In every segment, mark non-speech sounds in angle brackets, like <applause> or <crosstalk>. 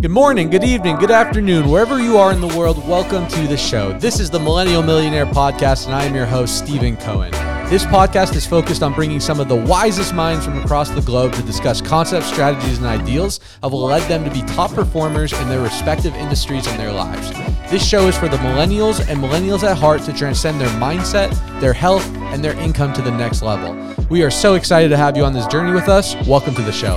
Good morning, good evening, good afternoon, wherever you are in the world, welcome to the show. This is the Millennial Millionaire Podcast, and I am your host, Stephen Cohen. This podcast is focused on bringing some of the wisest minds from across the globe to discuss concepts, strategies, and ideals that will lead them to be top performers in their respective industries and their lives. This show is for the millennials and millennials at heart to transcend their mindset, their health, and their income to the next level. We are so excited to have you on this journey with us. Welcome to the show.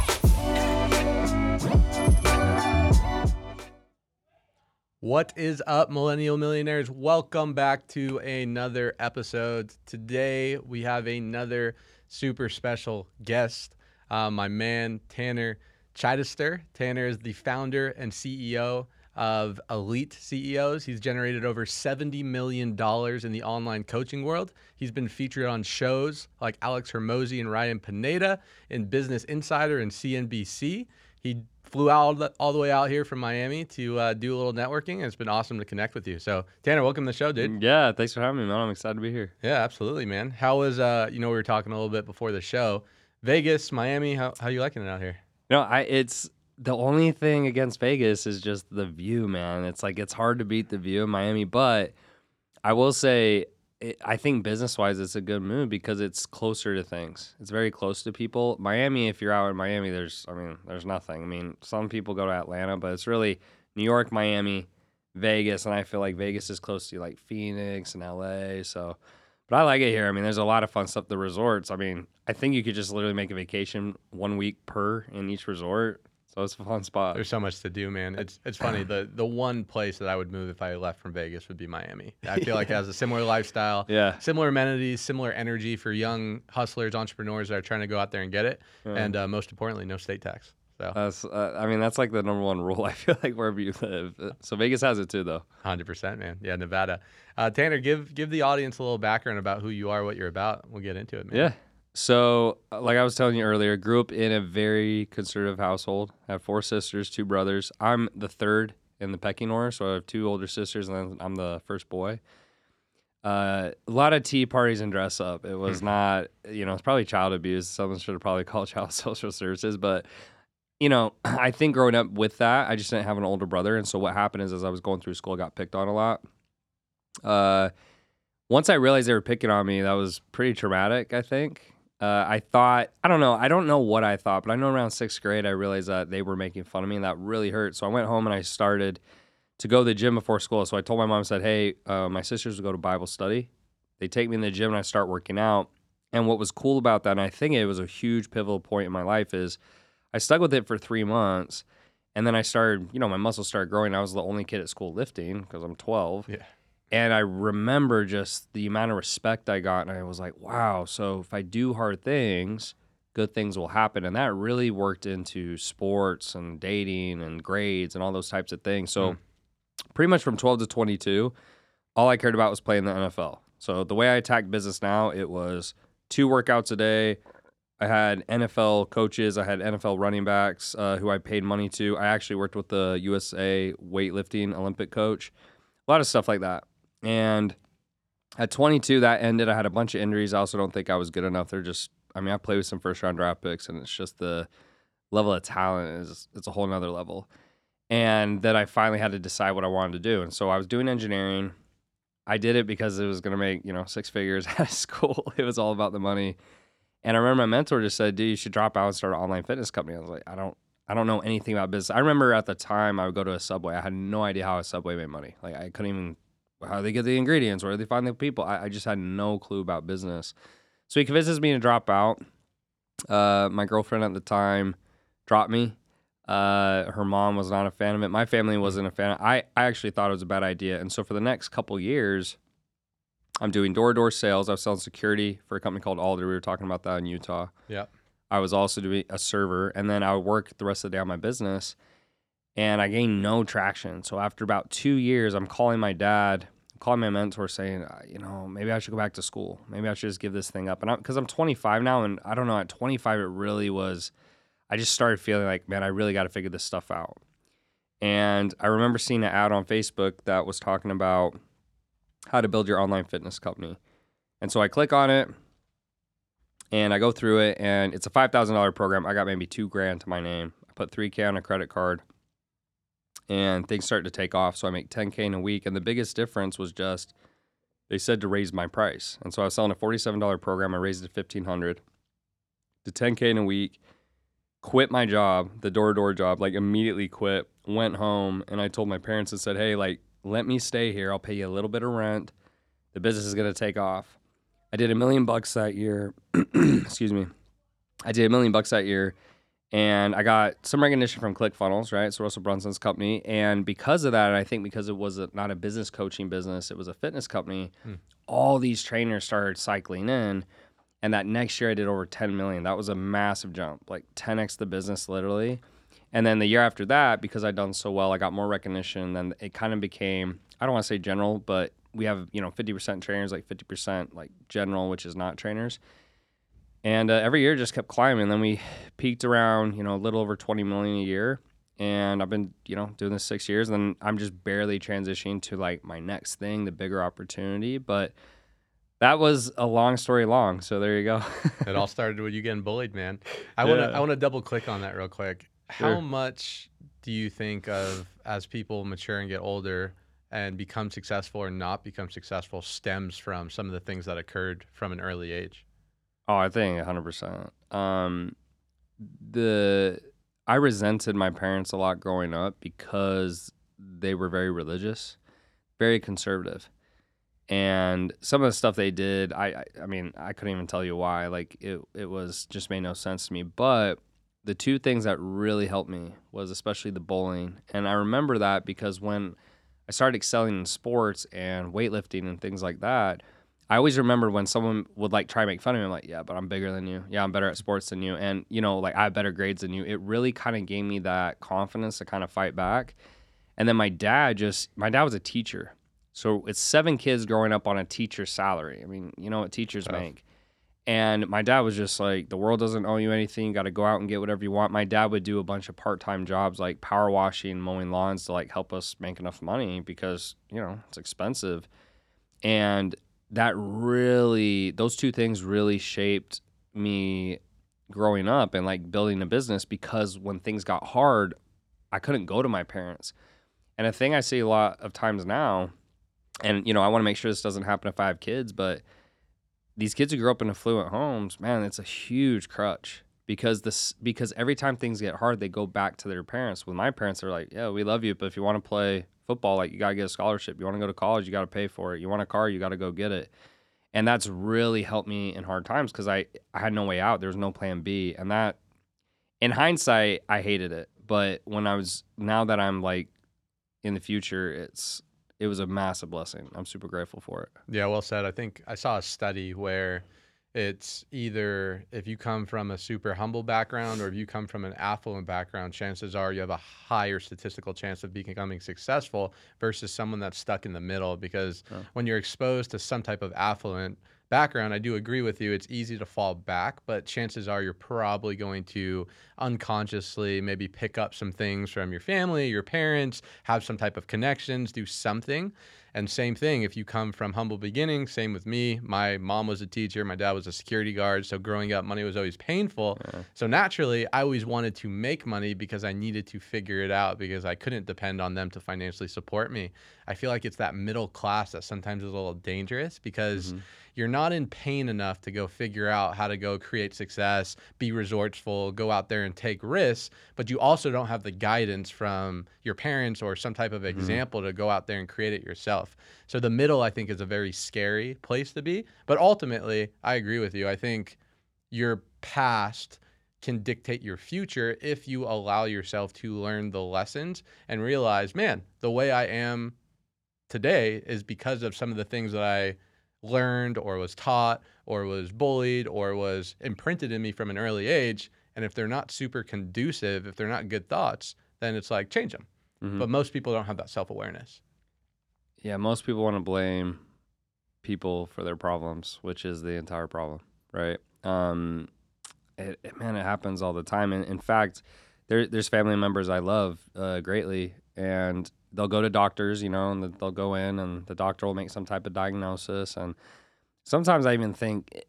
What is up, millennial millionaires? Welcome back to another episode. Today we have another super special guest, uh, my man Tanner Chidester. Tanner is the founder and CEO of Elite CEOs. He's generated over $70 million in the online coaching world. He's been featured on shows like Alex Hormozi and Ryan Pineda in Business Insider and CNBC. He flew out all the way out here from Miami to uh, do a little networking, and it's been awesome to connect with you. So, Tanner, welcome to the show, dude. Yeah, thanks for having me, man. I'm excited to be here. Yeah, absolutely, man. How was uh, you know, we were talking a little bit before the show, Vegas, Miami. How how you liking it out here? You know, I it's the only thing against Vegas is just the view, man. It's like it's hard to beat the view in Miami, but I will say it, I think business wise, it's a good move because it's closer to things. It's very close to people. Miami, if you're out in Miami, there's, I mean, there's nothing. I mean, some people go to Atlanta, but it's really New York, Miami, Vegas, and I feel like Vegas is close to like Phoenix and LA. So, but I like it here. I mean, there's a lot of fun stuff. The resorts. I mean, I think you could just literally make a vacation one week per in each resort so it's a fun spot. There's so much to do, man. It's it's funny. <clears throat> the The one place that I would move if I left from Vegas would be Miami. I feel like it <laughs> has a similar lifestyle, yeah, similar amenities, similar energy for young hustlers, entrepreneurs that are trying to go out there and get it, yeah. and uh, most importantly, no state tax. So that's, uh, I mean, that's like the number one <laughs> rule. I feel like wherever you live. So Vegas has it too, though. Hundred percent, man. Yeah, Nevada. Uh, Tanner, give give the audience a little background about who you are, what you're about. We'll get into it, man. Yeah. So, uh, like I was telling you earlier, grew up in a very conservative household. I have four sisters, two brothers. I'm the third in the pecking order, so I have two older sisters, and then I'm the first boy. Uh, a lot of tea parties and dress up. It was not, you know, it's probably child abuse. Someone should have probably <laughs> called child social services, but you know, <clears throat> I think growing up with that, I just didn't have an older brother, and so what happened is, as I was going through school, I got picked on a lot. Uh, once I realized they were picking on me, that was pretty traumatic. I think uh, I thought, I don't know, I don't know what I thought, but I know around sixth grade, I realized that they were making fun of me and that really hurt. So I went home and I started to go to the gym before school. So I told my mom, I said, hey, uh, my sisters will go to Bible study. They take me in the gym and I start working out. And what was cool about that, and I think it was a huge pivotal point in my life, is I stuck with it for three months. And then I started, you know, my muscles started growing. I was the only kid at school lifting because I'm 12. Yeah. And I remember just the amount of respect I got. And I was like, wow, so if I do hard things, good things will happen. And that really worked into sports and dating and grades and all those types of things. So, mm. pretty much from 12 to 22, all I cared about was playing the NFL. So, the way I attacked business now, it was two workouts a day. I had NFL coaches, I had NFL running backs uh, who I paid money to. I actually worked with the USA weightlifting Olympic coach, a lot of stuff like that. And at 22, that ended. I had a bunch of injuries. I also don't think I was good enough. They're just, I mean, I played with some first round draft picks, and it's just the level of talent is it's a whole nother level. And then I finally had to decide what I wanted to do. And so I was doing engineering. I did it because it was going to make, you know, six figures <laughs> out of school. It was all about the money. And I remember my mentor just said, dude, you should drop out and start an online fitness company. I was like, I don't, I don't know anything about business. I remember at the time I would go to a Subway. I had no idea how a Subway made money. Like I couldn't even how do they get the ingredients? Where do they find the people? I, I just had no clue about business. So he convinces me to drop out. Uh, my girlfriend at the time dropped me. Uh, her mom was not a fan of it. My family wasn't a fan. I, I actually thought it was a bad idea. And so for the next couple years, I'm doing door to door sales. I was selling security for a company called Alder. We were talking about that in Utah. Yeah. I was also doing a server, and then I would work the rest of the day on my business. And I gained no traction. So after about two years, I'm calling my dad calling my mentor saying, uh, you know, maybe I should go back to school. Maybe I should just give this thing up. And I'm, because I'm 25 now, and I don't know, at 25, it really was, I just started feeling like, man, I really got to figure this stuff out. And I remember seeing an ad on Facebook that was talking about how to build your online fitness company. And so I click on it and I go through it, and it's a $5,000 program. I got maybe two grand to my name. I put 3K on a credit card. And things started to take off. So I make 10K in a week. And the biggest difference was just they said to raise my price. And so I was selling a $47 program. I raised it to 1500 to 10K in a week, quit my job, the door to door job, like immediately quit, went home. And I told my parents and said, hey, like, let me stay here. I'll pay you a little bit of rent. The business is going to take off. I did a million bucks that year. <clears throat> Excuse me. I did a million bucks that year and I got some recognition from ClickFunnels, right? So Russell Brunson's company, and because of that, I think because it was a, not a business coaching business, it was a fitness company. Hmm. All these trainers started cycling in, and that next year I did over 10 million. That was a massive jump, like 10x the business literally. And then the year after that, because I'd done so well, I got more recognition. Then it kind of became I don't want to say general, but we have you know 50% trainers, like 50% like general, which is not trainers and uh, every year just kept climbing. Then we peaked around you know a little over 20 million a year, and I've been you know doing this six years, and I'm just barely transitioning to like my next thing, the bigger opportunity, but. That was a long story long, so there you go. <laughs> it all started with you getting bullied, man. I want to I want to double click on that real quick. Sure. How much do you think of as people mature and get older and become successful or not become successful stems from some of the things that occurred from an early age? Oh, I think 100%. Um, the I resented my parents a lot growing up because they were very religious, very conservative. And some of the stuff they did, I, I, I mean, I couldn't even tell you why. Like it, it was just made no sense to me. But the two things that really helped me was especially the bowling. and I remember that because when I started excelling in sports and weightlifting and things like that, I always remember when someone would like try to make fun of me. I'm like, yeah, but I'm bigger than you. Yeah, I'm better at sports than you. And, you know, like I have better grades than you. It really kind of gave me that confidence to kind of fight back. And then my dad just, my dad was a teacher. So it's seven kids growing up on a teacher's salary. I mean, you know what teachers Tough. make. And my dad was just like, the world doesn't owe you anything. You got to go out and get whatever you want. My dad would do a bunch of part time jobs like power washing, mowing lawns to like help us make enough money because, you know, it's expensive. And that really those two things really shaped me growing up and like building a business because when things got hard, I couldn't go to my parents. And a thing I see a lot of times now, and you know, I want to make sure this doesn't happen if I have kids, but these kids who grew up in affluent homes, man, it's a huge crutch because this because every time things get hard, they go back to their parents. With my parents, they're like, "Yeah, we love you, but if you want to play football, like you got to get a scholarship. You want to go to college, you got to pay for it. You want a car, you got to go get it. And that's really helped me in hard times because I, I had no way out. There was no plan B. And that, in hindsight, I hated it. But when I was, now that I'm like in the future, it's, it was a massive blessing. I'm super grateful for it. Yeah, well said. I think I saw a study where it's either if you come from a super humble background or if you come from an affluent background, chances are you have a higher statistical chance of becoming successful versus someone that's stuck in the middle. Because oh. when you're exposed to some type of affluent background, I do agree with you. It's easy to fall back, but chances are you're probably going to unconsciously maybe pick up some things from your family, your parents, have some type of connections, do something. And same thing, if you come from humble beginnings, same with me. My mom was a teacher, my dad was a security guard. So growing up, money was always painful. Yeah. So naturally, I always wanted to make money because I needed to figure it out because I couldn't depend on them to financially support me. I feel like it's that middle class that sometimes is a little dangerous because. Mm-hmm you're not in pain enough to go figure out how to go create success, be resourceful, go out there and take risks, but you also don't have the guidance from your parents or some type of mm-hmm. example mm-hmm. to go out there and create it yourself. So the middle, I think, is a very scary place to be. But ultimately, I agree with you. I think your past can dictate your future if you allow yourself to learn the lessons and realize, man, the way I am today is because of some of the things that I learned or was taught or was bullied or was imprinted in me from an early age. And if they're not super conducive, if they're not good thoughts, then it's like change them. Mm-hmm. But most people don't have that self awareness. Yeah, most people want to blame people for their problems, which is the entire problem, right? Um, it, it, man, it happens all the time. And in fact, there, there's family members I love uh, greatly, and they'll go to doctors, you know, and they'll go in and the doctor will make some type of diagnosis. And sometimes I even think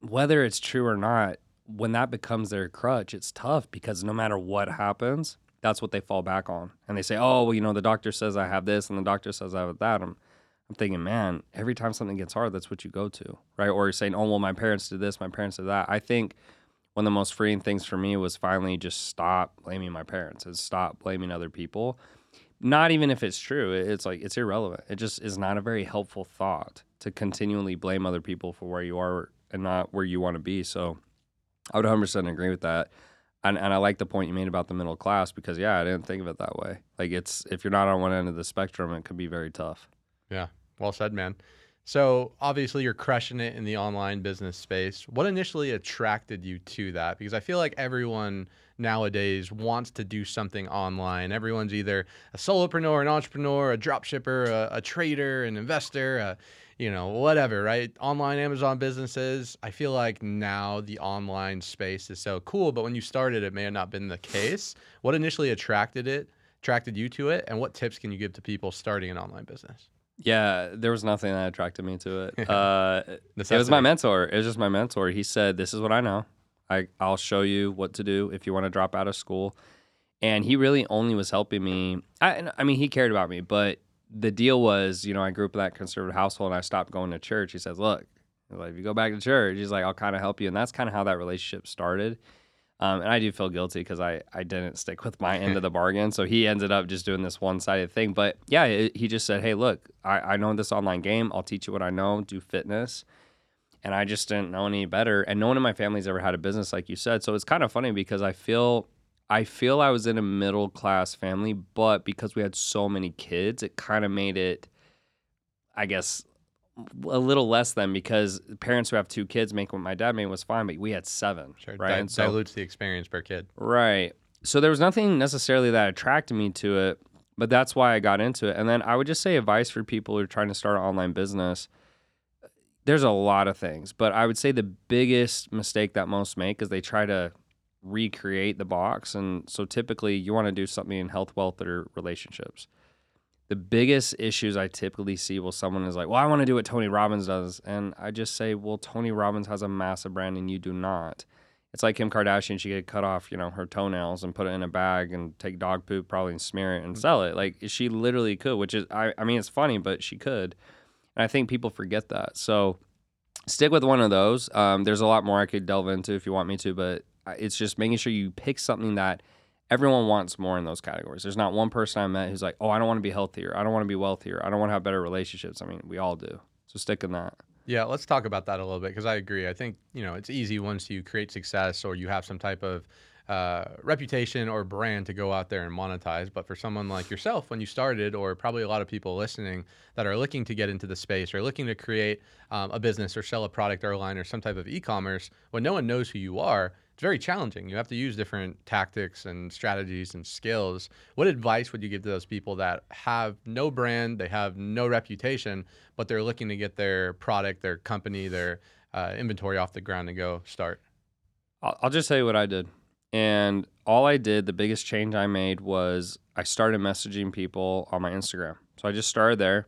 whether it's true or not, when that becomes their crutch, it's tough because no matter what happens, that's what they fall back on. And they say, oh, well, you know, the doctor says I have this and the doctor says I have that. I'm, I'm thinking, man, every time something gets hard, that's what you go to, right? Or you're saying, oh, well, my parents did this, my parents did that. I think one of the most freeing things for me was finally just stop blaming my parents and stop blaming other people. Not even if it's true, it's like it's irrelevant. It just is not a very helpful thought to continually blame other people for where you are and not where you want to be. So I would 100% agree with that. And, and I like the point you made about the middle class because, yeah, I didn't think of it that way. Like, it's if you're not on one end of the spectrum, it could be very tough. Yeah. Well said, man. So obviously you're crushing it in the online business space. What initially attracted you to that? Because I feel like everyone nowadays wants to do something online. Everyone's either a solopreneur, an entrepreneur, a dropshipper, a, a trader, an investor, a, you know, whatever, right? Online Amazon businesses. I feel like now the online space is so cool, but when you started, it may have not been the case. What initially attracted it, attracted you to it, and what tips can you give to people starting an online business? Yeah, there was nothing that attracted me to it. <laughs> Uh, it was my mentor. It was just my mentor. He said, "This is what I know. I I'll show you what to do if you want to drop out of school." And he really only was helping me. I I mean, he cared about me, but the deal was, you know, I grew up in that conservative household, and I stopped going to church. He says, "Look, like if you go back to church, he's like, I'll kind of help you," and that's kind of how that relationship started. Um, and I do feel guilty because I, I didn't stick with my end of the <laughs> bargain. So he ended up just doing this one sided thing. But yeah, it, he just said, Hey, look, I, I know this online game. I'll teach you what I know, do fitness. And I just didn't know any better. And no one in my family's ever had a business like you said. So it's kind of funny because I feel I feel I was in a middle class family, but because we had so many kids, it kind of made it, I guess, a little less than because parents who have two kids make what my dad made was fine, but we had seven. Sure, right? and so, dilutes the experience per kid. Right. So there was nothing necessarily that attracted me to it, but that's why I got into it. And then I would just say advice for people who are trying to start an online business. There's a lot of things, but I would say the biggest mistake that most make is they try to recreate the box. And so typically you want to do something in health, wealth, or relationships the biggest issues I typically see well someone is like, "Well, I want to do what Tony Robbins does." And I just say, "Well, Tony Robbins has a massive brand and you do not." It's like Kim Kardashian, she could cut off, you know, her toenails and put it in a bag and take dog poop probably and smear it and mm-hmm. sell it. Like she literally could, which is I I mean, it's funny, but she could. And I think people forget that. So stick with one of those. Um, there's a lot more I could delve into if you want me to, but it's just making sure you pick something that everyone wants more in those categories. There's not one person I met who's like, oh, I don't want to be healthier. I don't want to be wealthier. I don't want to have better relationships. I mean, we all do. So stick in that. Yeah, let's talk about that a little bit because I agree. I think, you know, it's easy once you create success or you have some type of uh, reputation or brand to go out there and monetize. But for someone like yourself, when you started, or probably a lot of people listening that are looking to get into the space or looking to create um, a business or sell a product or a line or some type of e commerce, when no one knows who you are, it's very challenging. You have to use different tactics and strategies and skills. What advice would you give to those people that have no brand, they have no reputation, but they're looking to get their product, their company, their uh, inventory off the ground and go start? I'll just tell you what I did. And all I did, the biggest change I made was I started messaging people on my Instagram. So I just started there.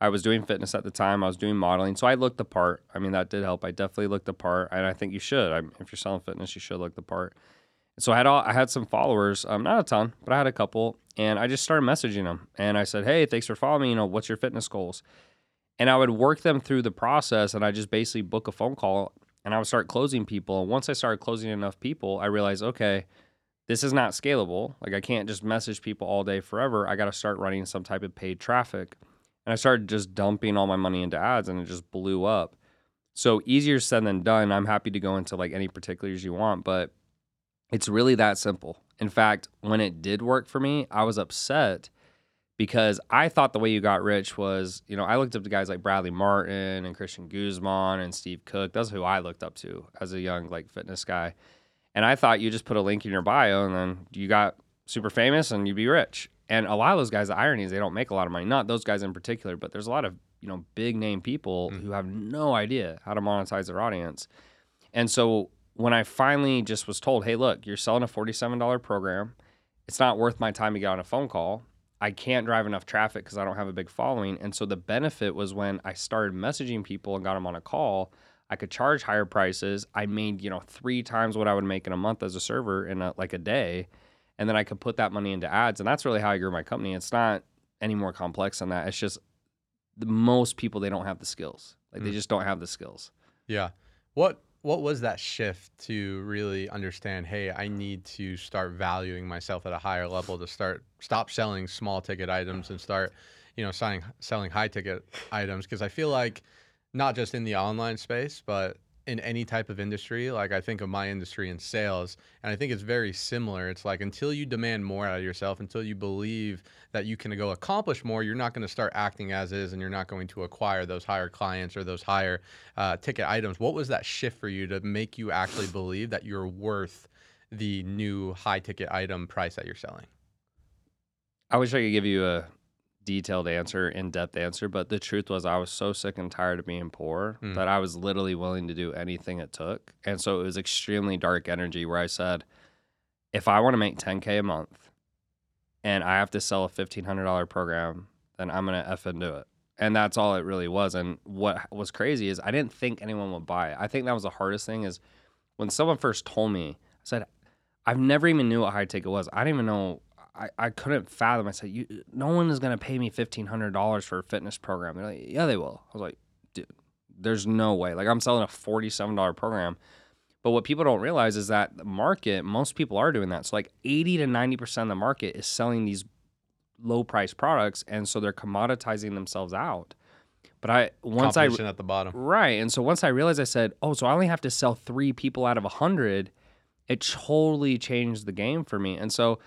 I was doing fitness at the time. I was doing modeling, so I looked the part. I mean, that did help. I definitely looked the part, and I think you should. I, if you're selling fitness, you should look the part. So I had all, I had some followers, um, not a ton, but I had a couple, and I just started messaging them, and I said, "Hey, thanks for following me. You know, what's your fitness goals?" And I would work them through the process, and I just basically book a phone call, and I would start closing people. And once I started closing enough people, I realized, okay, this is not scalable. Like I can't just message people all day forever. I got to start running some type of paid traffic. And I started just dumping all my money into ads and it just blew up. So easier said than done. I'm happy to go into like any particulars you want, but it's really that simple. In fact, when it did work for me, I was upset because I thought the way you got rich was, you know, I looked up to guys like Bradley Martin and Christian Guzman and Steve Cook. That's who I looked up to as a young like fitness guy. And I thought you just put a link in your bio and then you got super famous and you'd be rich. And a lot of those guys, the irony is they don't make a lot of money. Not those guys in particular, but there's a lot of you know big name people mm. who have no idea how to monetize their audience. And so when I finally just was told, "Hey, look, you're selling a forty-seven dollar program. It's not worth my time to get on a phone call. I can't drive enough traffic because I don't have a big following." And so the benefit was when I started messaging people and got them on a call. I could charge higher prices. I made you know three times what I would make in a month as a server in a, like a day and then I could put that money into ads, and that's really how I grew my company. It's not any more complex than that. It's just the most people they don't have the skills. Like they Mm. just don't have the skills. Yeah. What what was that shift to really understand, hey, I need to start valuing myself at a higher level to start stop selling small ticket items and start, you know, selling selling high ticket items because I feel like not just in the online space, but in any type of industry, like I think of my industry in sales, and I think it's very similar. It's like until you demand more out of yourself, until you believe that you can go accomplish more, you're not going to start acting as is, and you're not going to acquire those higher clients or those higher uh, ticket items. What was that shift for you to make you actually believe that you're worth the new high ticket item price that you're selling? I wish I could give you a detailed answer, in depth answer, but the truth was I was so sick and tired of being poor Mm. that I was literally willing to do anything it took. And so it was extremely dark energy where I said, if I want to make 10K a month and I have to sell a $1,500 program, then I'm going to F and do it. And that's all it really was. And what was crazy is I didn't think anyone would buy it. I think that was the hardest thing is when someone first told me, I said, I've never even knew what high ticket was. I didn't even know. I, I couldn't fathom. I said, you, no one is going to pay me $1,500 for a fitness program. They're like, yeah, they will. I was like, dude, there's no way. Like I'm selling a $47 program. But what people don't realize is that the market, most people are doing that. So like 80 to 90% of the market is selling these low price products. And so they're commoditizing themselves out. But I, once I, at the bottom. Right. And so once I realized, I said, oh, so I only have to sell three people out of a 100. It totally changed the game for me. And so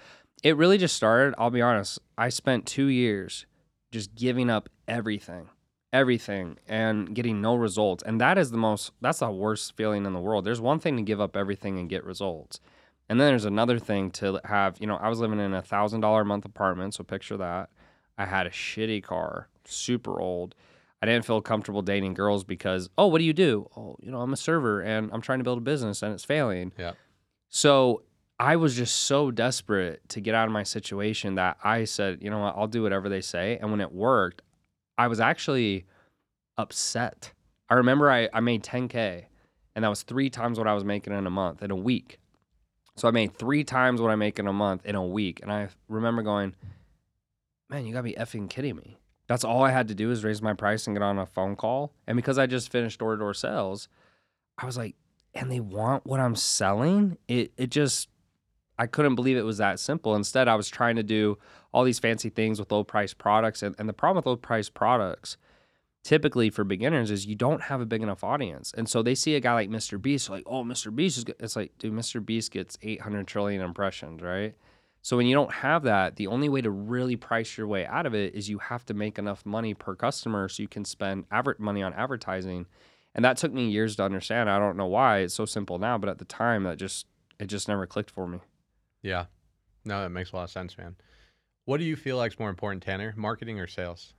it really just started. I'll be honest. I spent two years just giving up everything, everything, and getting no results. And that is the most, that's the worst feeling in the world. There's one thing to give up everything and get results. And then there's another thing to have, you know, I was living in a thousand dollar a month apartment. So picture that. I had a shitty car, super old. I didn't feel comfortable dating girls because, oh, what do you do? Oh, you know, I'm a server and I'm trying to build a business and it's failing. Yeah. So I was just so desperate to get out of my situation that I said, you know what, I'll do whatever they say. And when it worked, I was actually upset. I remember I, I made 10K and that was three times what I was making in a month, in a week. So I made three times what I make in a month in a week. And I remember going, man, you gotta be effing kidding me. That's all I had to do is raise my price and get on a phone call. And because I just finished door to door sales, I was like, and they want what I'm selling? It it just I couldn't believe it was that simple. Instead, I was trying to do all these fancy things with low price products. And, and the problem with low price products, typically for beginners, is you don't have a big enough audience. And so they see a guy like Mr. Beast, like, oh, Mr. Beast is good. It's like, dude, Mr. Beast gets 800 trillion impressions, right? So when you don't have that, the only way to really price your way out of it is you have to make enough money per customer so you can spend aver- money on advertising. And that took me years to understand. I don't know why. It's so simple now, but at the time that just it just never clicked for me. Yeah. No, that makes a lot of sense, man. What do you feel like is more important, Tanner? Marketing or sales?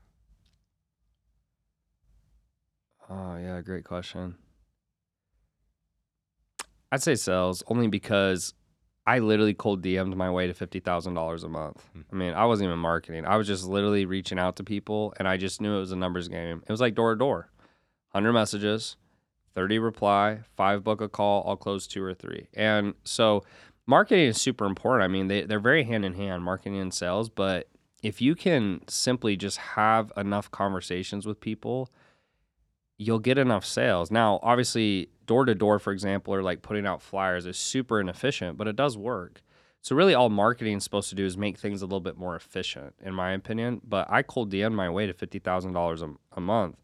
Oh, yeah, great question. I'd say sales only because I literally cold DM'd my way to fifty thousand dollars a month. Hmm. I mean, I wasn't even marketing. I was just literally reaching out to people, and I just knew it was a numbers game. It was like door to door, hundred messages, thirty reply, five book a call. I'll close two or three, and so marketing is super important. I mean, they they're very hand in hand, marketing and sales. But if you can simply just have enough conversations with people you'll get enough sales. Now, obviously, door to door, for example, or like putting out flyers is super inefficient, but it does work. So really, all marketing is supposed to do is make things a little bit more efficient, in my opinion. But I cold DM my way to fifty thousand dollars a month,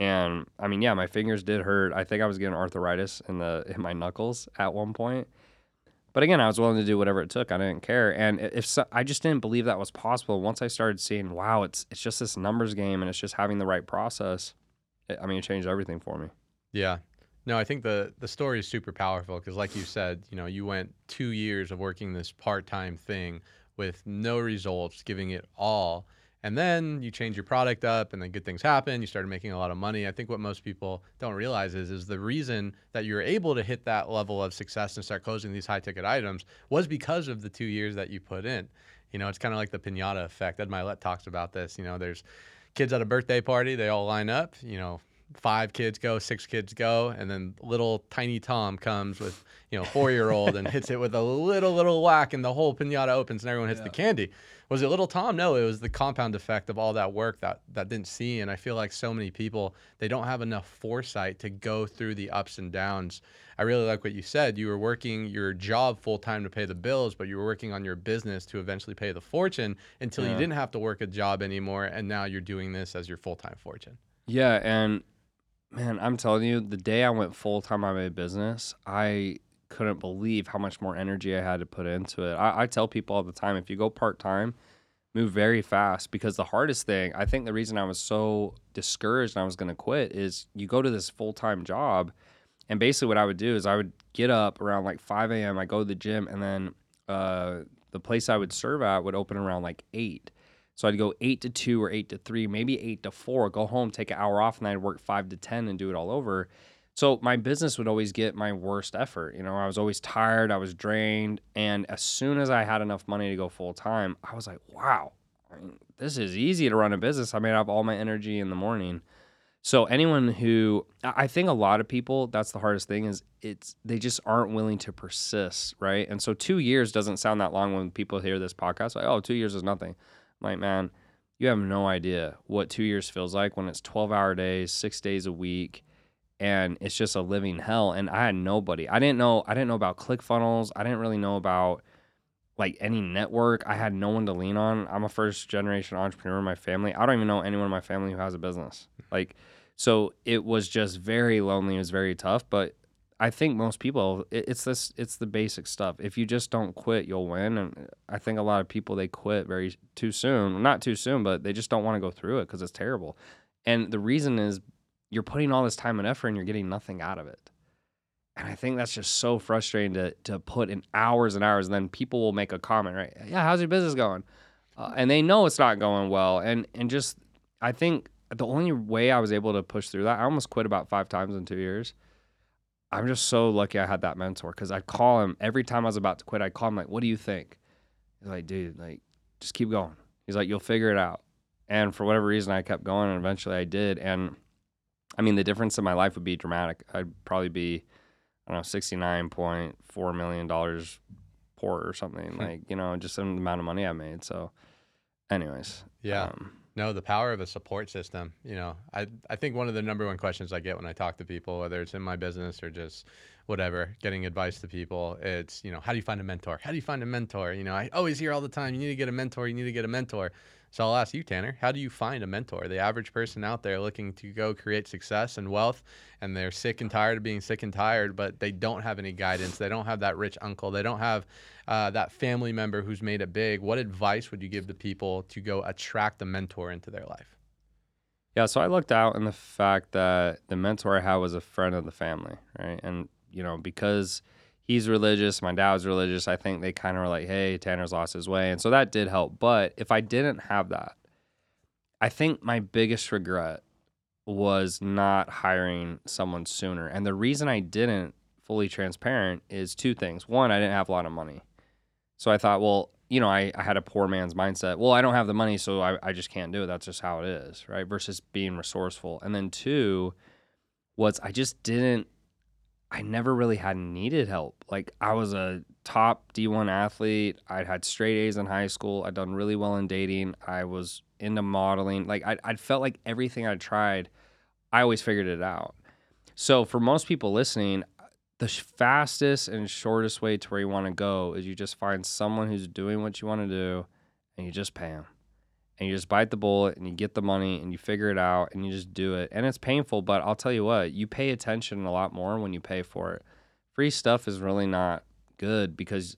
and I mean, yeah, my fingers did hurt. I think I was getting arthritis in the in my knuckles at one point. But again, I was willing to do whatever it took. I didn't care, and if so, I just didn't believe that was possible. Once I started seeing, wow, it's it's just this numbers game, and it's just having the right process. It, I mean, it changed everything for me. Yeah. No, I think the the story is super powerful because, like you said, you know, you went two years of working this part time thing with no results, giving it all, and then you change your product up, and then good things happen. You started making a lot of money. I think what most people don't realize is is the reason that you're able to hit that level of success and start closing these high ticket items was because of the two years that you put in. You know, it's kind of like the pinata effect. Ed Mylett talks about this. You know, there's kids at a birthday party, they all line up, you know, five kids go, six kids go, and then little tiny Tom comes with you know four year old and hits it with a little little whack, and the whole pinata opens and everyone hits the candy. Was it little Tom? No, it was the compound effect of all that work that that didn't see. And I feel like so many people they don't have enough foresight to go through the ups and downs. I really like what you said. You were working your job full time to pay the bills, but you were working on your business to eventually pay the fortune until you didn't have to work a job anymore, and now you're doing this as your full time fortune. Yeah, and man, I'm telling you, the day I went full time on my business, I couldn't believe how much more energy I had to put into it. I, I tell people all the time, if you go part time, move very fast because the hardest thing, I think the reason I was so discouraged and I was going to quit is you go to this full time job, and basically what I would do is I would get up around like 5 a.m. I go to the gym, and then uh, the place I would serve at would open around like eight. So I'd go eight to two or eight to three, maybe eight to four, go home, take an hour off, and I'd work five to 10 and do it all over. So my business would always get my worst effort. You know, I was always tired, I was drained. And as soon as I had enough money to go full time, I was like, wow, this is easy to run a business. I made up all my energy in the morning. So anyone who I I think a lot of people, that's the hardest thing is it's they just aren't willing to persist, right? And so two years doesn't sound that long when people hear this podcast, like, oh, two years is nothing. Like, man, you have no idea what two years feels like when it's 12 hour days, six days a week, and it's just a living hell. And I had nobody. I didn't know. I didn't know about ClickFunnels. I didn't really know about like any network. I had no one to lean on. I'm a first generation entrepreneur in my family. I don't even know anyone in my family who has a business. Mm. Like, so it was just very lonely. It was very tough. But I think most people, it, it's this, it's the basic stuff. If you just don't quit, you'll win. And I think a lot of people they quit very too soon. Not too soon, but they just don't want to go through it because it's terrible. And the reason is you're putting all this time and effort and you're getting nothing out of it. And I think that's just so frustrating to to put in hours and hours, and then people will make a comment, right? Yeah, how's your business going? Uh, and they know it's not going well, and and just I think the only way I was able to push through that, I almost quit about five times in two years. I'm just so lucky I had that mentor because I'd call him every time I was about to quit. I'd call him like, "What do you think?" He's like, "Dude, like, just keep going." He's like, "You'll figure it out." And for whatever reason, I kept going, and eventually I did. And I mean, the difference in my life would be dramatic. I'd probably be, I don't know, sixty nine point four million dollars poor or something. Hmm. like you know, just the amount of money I made. So, anyways, Yeah. um, No, the power of a support system. You know, I I think one of the number one questions I get when I talk to people, whether it's in my business or just whatever, getting advice to people, it's you know, how do you find a mentor? How do you find a mentor? You know, I always hear all the time, you need to get a mentor. You need to get a mentor. So I'll ask you, Tanner, how do you find a mentor? The average person out there looking to go create success and wealth, and they're sick and tired of being sick and tired, but they don't have any guidance. They don't have that rich uncle. They don't have uh, that family member who's made it big. What advice would you give to people to go attract a mentor into their life? Yeah, so I looked out in the fact that the mentor I had was a friend of the family, right? And you know, because he's religious, my dad was religious, I think they kind of were like, "Hey, Tanner's lost his way," and so that did help. But if I didn't have that, I think my biggest regret was not hiring someone sooner. And the reason I didn't, fully transparent, is two things. One, I didn't have a lot of money, so I thought, well, you know, I, I had a poor man's mindset. Well, I don't have the money, so I, I just can't do it. That's just how it is, right? Versus being resourceful. And then two was I just didn't, I never really had needed help. Like I was a top D1 athlete. I'd had straight A's in high school. I'd done really well in dating. I was into modeling. Like I, I felt like everything I tried, I always figured it out. So for most people listening, the fastest and shortest way to where you want to go is you just find someone who's doing what you want to do and you just pay them. And you just bite the bullet and you get the money and you figure it out and you just do it. And it's painful, but I'll tell you what, you pay attention a lot more when you pay for it. Free stuff is really not good because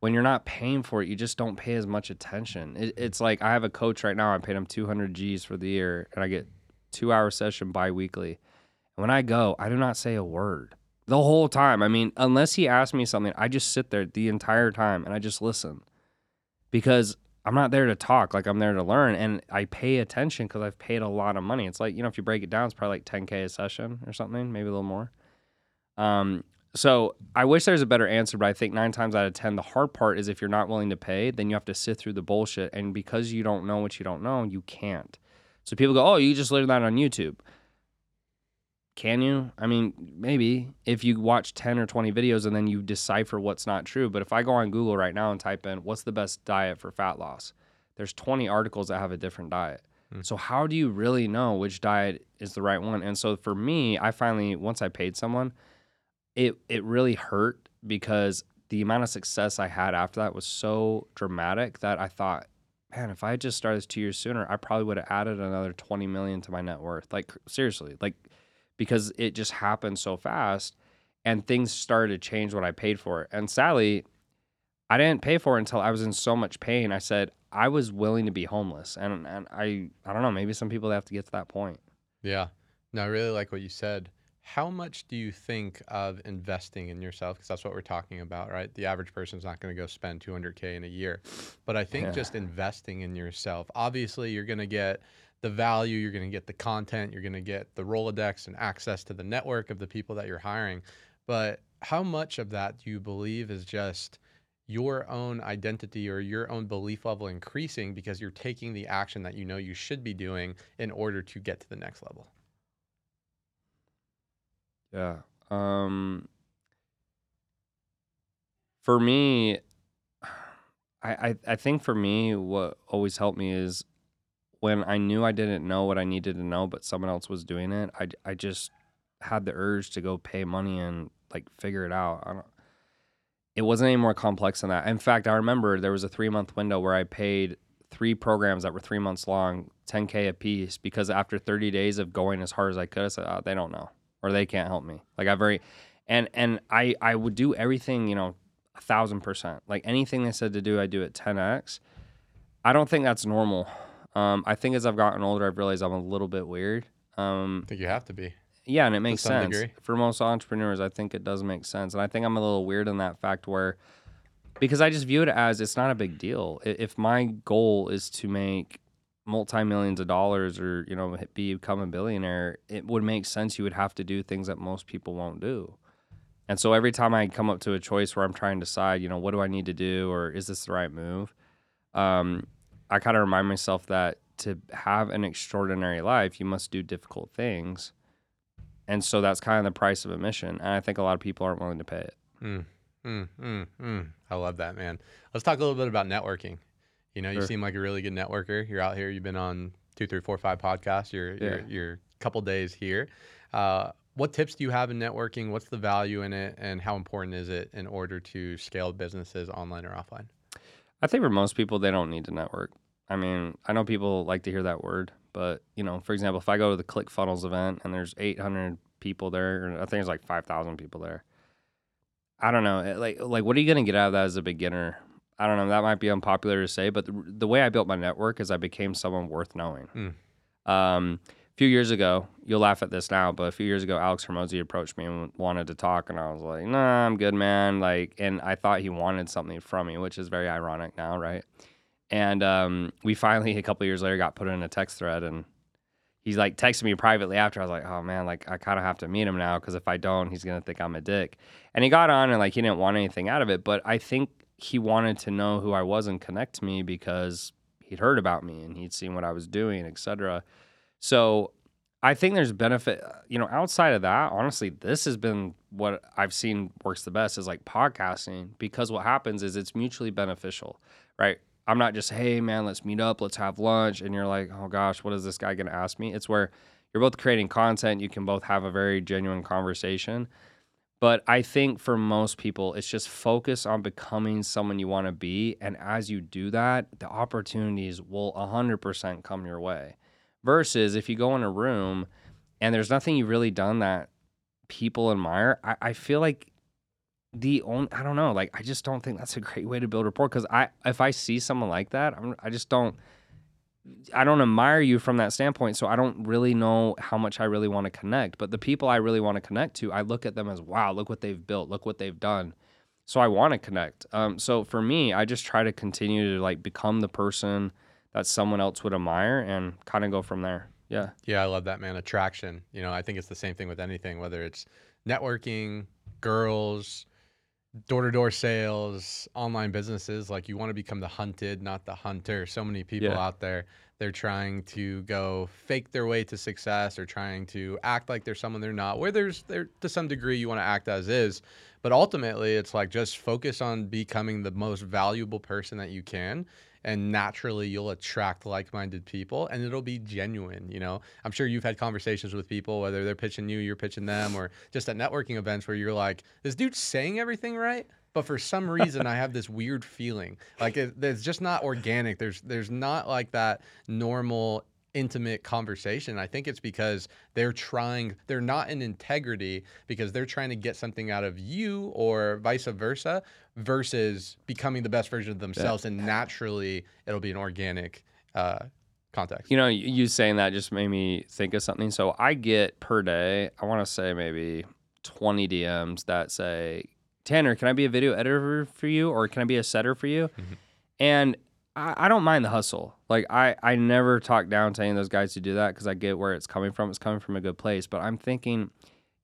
when you're not paying for it, you just don't pay as much attention. It, it's like I have a coach right now, I paid him 200 G's for the year and I get two hour session bi weekly. And when I go, I do not say a word the whole time. I mean, unless he asks me something, I just sit there the entire time and I just listen because I'm not there to talk. Like I'm there to learn and I pay attention because I've paid a lot of money. It's like, you know, if you break it down, it's probably like 10K a session or something, maybe a little more. Um, so I wish there's a better answer, but I think nine times out of 10, the hard part is if you're not willing to pay, then you have to sit through the bullshit. And because you don't know what you don't know, you can't. So people go, oh, you just learned that on YouTube. Can you? I mean, maybe if you watch 10 or 20 videos and then you decipher what's not true. But if I go on Google right now and type in what's the best diet for fat loss, there's 20 articles that have a different diet. Mm. So how do you really know which diet is the right one? And so for me, I finally once I paid someone, it it really hurt because the amount of success I had after that was so dramatic that I thought, man, if I had just started this two years sooner, I probably would have added another 20 million to my net worth. Like seriously, like because it just happened so fast and things started to change when I paid for it. And sadly, I didn't pay for it until I was in so much pain. I said I was willing to be homeless. And and I I don't know, maybe some people have to get to that point. Yeah. No, I really like what you said. How much do you think of investing in yourself? Because that's what we're talking about, right? The average person's not going to go spend 200K in a year. But I think Yeah. just investing in yourself, obviously, you're going to get the value, you're going to get the content, you're going to get the Rolodex and access to the network of the people that you're hiring. But how much of that do you believe is just your own identity or your own belief level increasing because you're taking the action that you know you should be doing in order to get to the next level? Yeah. Um for me I, I I think for me what always helped me is when I knew I didn't know what I needed to know but someone else was doing it, I I just had the urge to go pay money and like figure it out. I don't it wasn't any more complex than that. In fact, I remember there was a 3-month window where I paid three programs that were 3 months long, 10k a piece because after 30 days of going as hard as I could, I said, oh, they don't know or they can't help me. Like I very, and and I I would do everything you know a thousand percent. Like anything they said to do, I do at 10x. I don't think that's normal. Um, I think as I've gotten older, I've realized I'm a little bit weird. Um, I think you have to be. yeah, and it makes sense degree. for most entrepreneurs. I think it does make sense, and I think I'm a little weird in that fact where because I just view it as it's not a big deal. If my goal is to make multi millions of dollars or you know become a billionaire, it would make sense you would have to do things that most people won't do. And so every time I come up to a choice where I'm trying to decide, you know, what do I need to do or is this the right move? Um, I kind of remind myself that to have an extraordinary life, you must do difficult things. And so that's kind of the price of admission. And I think a lot of people aren't willing to pay it. Mm, mm, mm. I love that, man. Let's talk a little bit about networking. You know, you Sure. seem like a really good networker. You're out here. You've been on two, three, four, five podcasts. You're you're you're a couple days here. Uh, what tips do you have in networking? What's the value in it, and how important is it in order to scale businesses online or offline? I think for most people, they don't need to network. I mean, I know people like to hear that word, but you know, for example, if I go to the ClickFunnels event and there's 800 people there, or I think there's like 5,000 people there. I don't know, like like what are you gonna get out of that as a beginner? I don't know. That might be unpopular to say, but the, the way I built my network is I became someone worth knowing. Mm. Um, few years ago, you'll laugh at this now, but a few years ago, Alex Hormozi approached me and wanted to talk, and I was like, "Nah, I'm good, man." Like, and I thought he wanted something from me, which is very ironic now, right? And um, we finally, <laughs> a couple years later, got put in a text thread, and he's like texted me privately after. I was like, "Oh man, like I kind of have to meet him now because if I don't, he's gonna think I'm a dick." And he got on, and like he didn't want anything out of it, but I think he wanted to know who I was and connect to me because he'd heard about me and he'd seen what I was doing, etc. So I think there's benefit, uh, you know, outside of that, honestly, this has been what I've seen works the best is like podcasting because what happens is it's mutually beneficial, right? I'm not just, hey, man, let's meet up, let's have lunch. And you're like, oh gosh, what is this guy going to ask me? It's where you're both creating content. You can both have a very genuine conversation. But I think for most people, it's just focus on becoming someone you want to be. And as you do that, the opportunities will 100% come your way. Versus if you go in a room and there's nothing you've really done that people admire, I, I feel like the only, I don't know, like I just don't think that's a great way to build rapport. Cause I, if I see someone like that, I'm, I just don't, I don't admire you from that standpoint. So I don't really know how much I really want to connect. But the people I really want to connect to, I look at them as, wow, look what they've built, look what they've done. So I want to connect. Um, so for me, I just try to continue to like become the person that someone else would admire and kind of go from there. Yeah. Yeah, I love that, man. Attraction. You know, I think it's the same thing with anything, whether it's networking, girls, door to door sales, online businesses, like you want to become the hunted, not the hunter. So many people Yeah. out there, they're trying to go fake their way to success or trying to act like they're someone they're not. Where there's there to some degree you want to act as is, but ultimately it's like just focus on becoming the most valuable person that you can and naturally you'll attract like-minded people and it'll be genuine you know? I'm sure you've had conversations with people whether they're pitching you you're pitching them or just at networking events where you're like this dude's saying everything right? But for some reason i have this weird feeling. Like it, it's just not organic. There's there's not like that normal intimate conversation i think it's because they're trying they're not in integrity because they're trying to get something out of you or vice versa versus becoming the best version of themselves and naturally it'll be an organic uh, context You know, you saying that just made me think of something. So I get per day, I want to say maybe 20 DMs that say, Tanner, can I be a video editor for you or can I be a setter for you? Mhm. And I, I don't mind the hustle. Like, I, I never talk down to any of those guys who do that because I get where it's coming from. It's coming from a good place. But I'm thinking,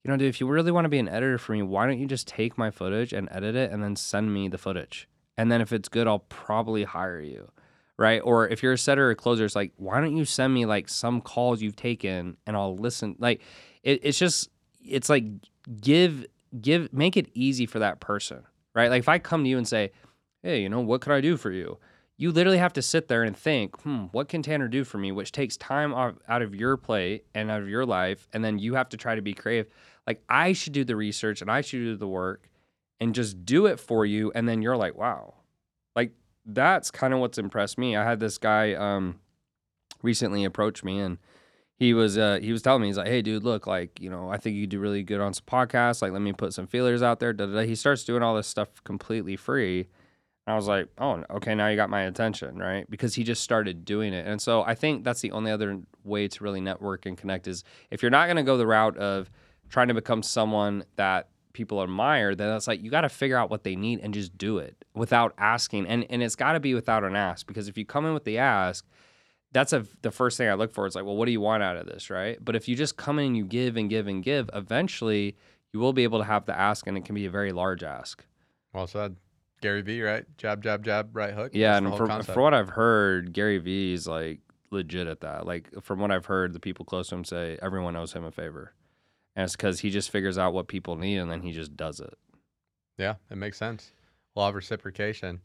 you know, dude, if you really want to be an editor for me, why don't you just take my footage and edit it and then send me the footage? And then if it's good, I'll probably hire you right? Or if you're a setter or closer, it's like, why don't you send me like some calls you've taken and I'll listen. Like, it, it's just, it's like give, give, make it easy for that person, right? Like if I come to you and say, hey, you know, what could I do for you? You literally have to sit there and think, hmm, what can Tanner do for me? Which takes time out of your plate and out of your life. And then you have to try to be creative. Like I should do the research and I should do the work and just do it for you. And then you're like, wow, like that's kind of what's impressed me. I had this guy um recently approach me and he was uh he was telling me he's like, "Hey dude, look, like, you know, I think you do really good on some podcasts. Like, let me put some feelers out there." Da, da, da. He starts doing all this stuff completely free. I was like, "Oh, okay, now you got my attention, right?" Because he just started doing it. And so I think that's the only other way to really network and connect is if you're not going to go the route of trying to become someone that people admire, then it's like you got to figure out what they need and just do it without asking. And and it's got to be without an ask because if you come in with the ask, that's a the first thing I look for. It's like, well, what do you want out of this, right? But if you just come in and you give and give and give, eventually you will be able to have the ask, and it can be a very large ask. well said gary vee right jab jab jab right hook Yeah, That's and from from what I've heard, Gary Vee is like legit at that. Like from what I've heard, the people close to him say everyone owes him a favor, and it's because he just figures out what people need and then he just does it. Yeah, it makes sense. Law of reciprocation.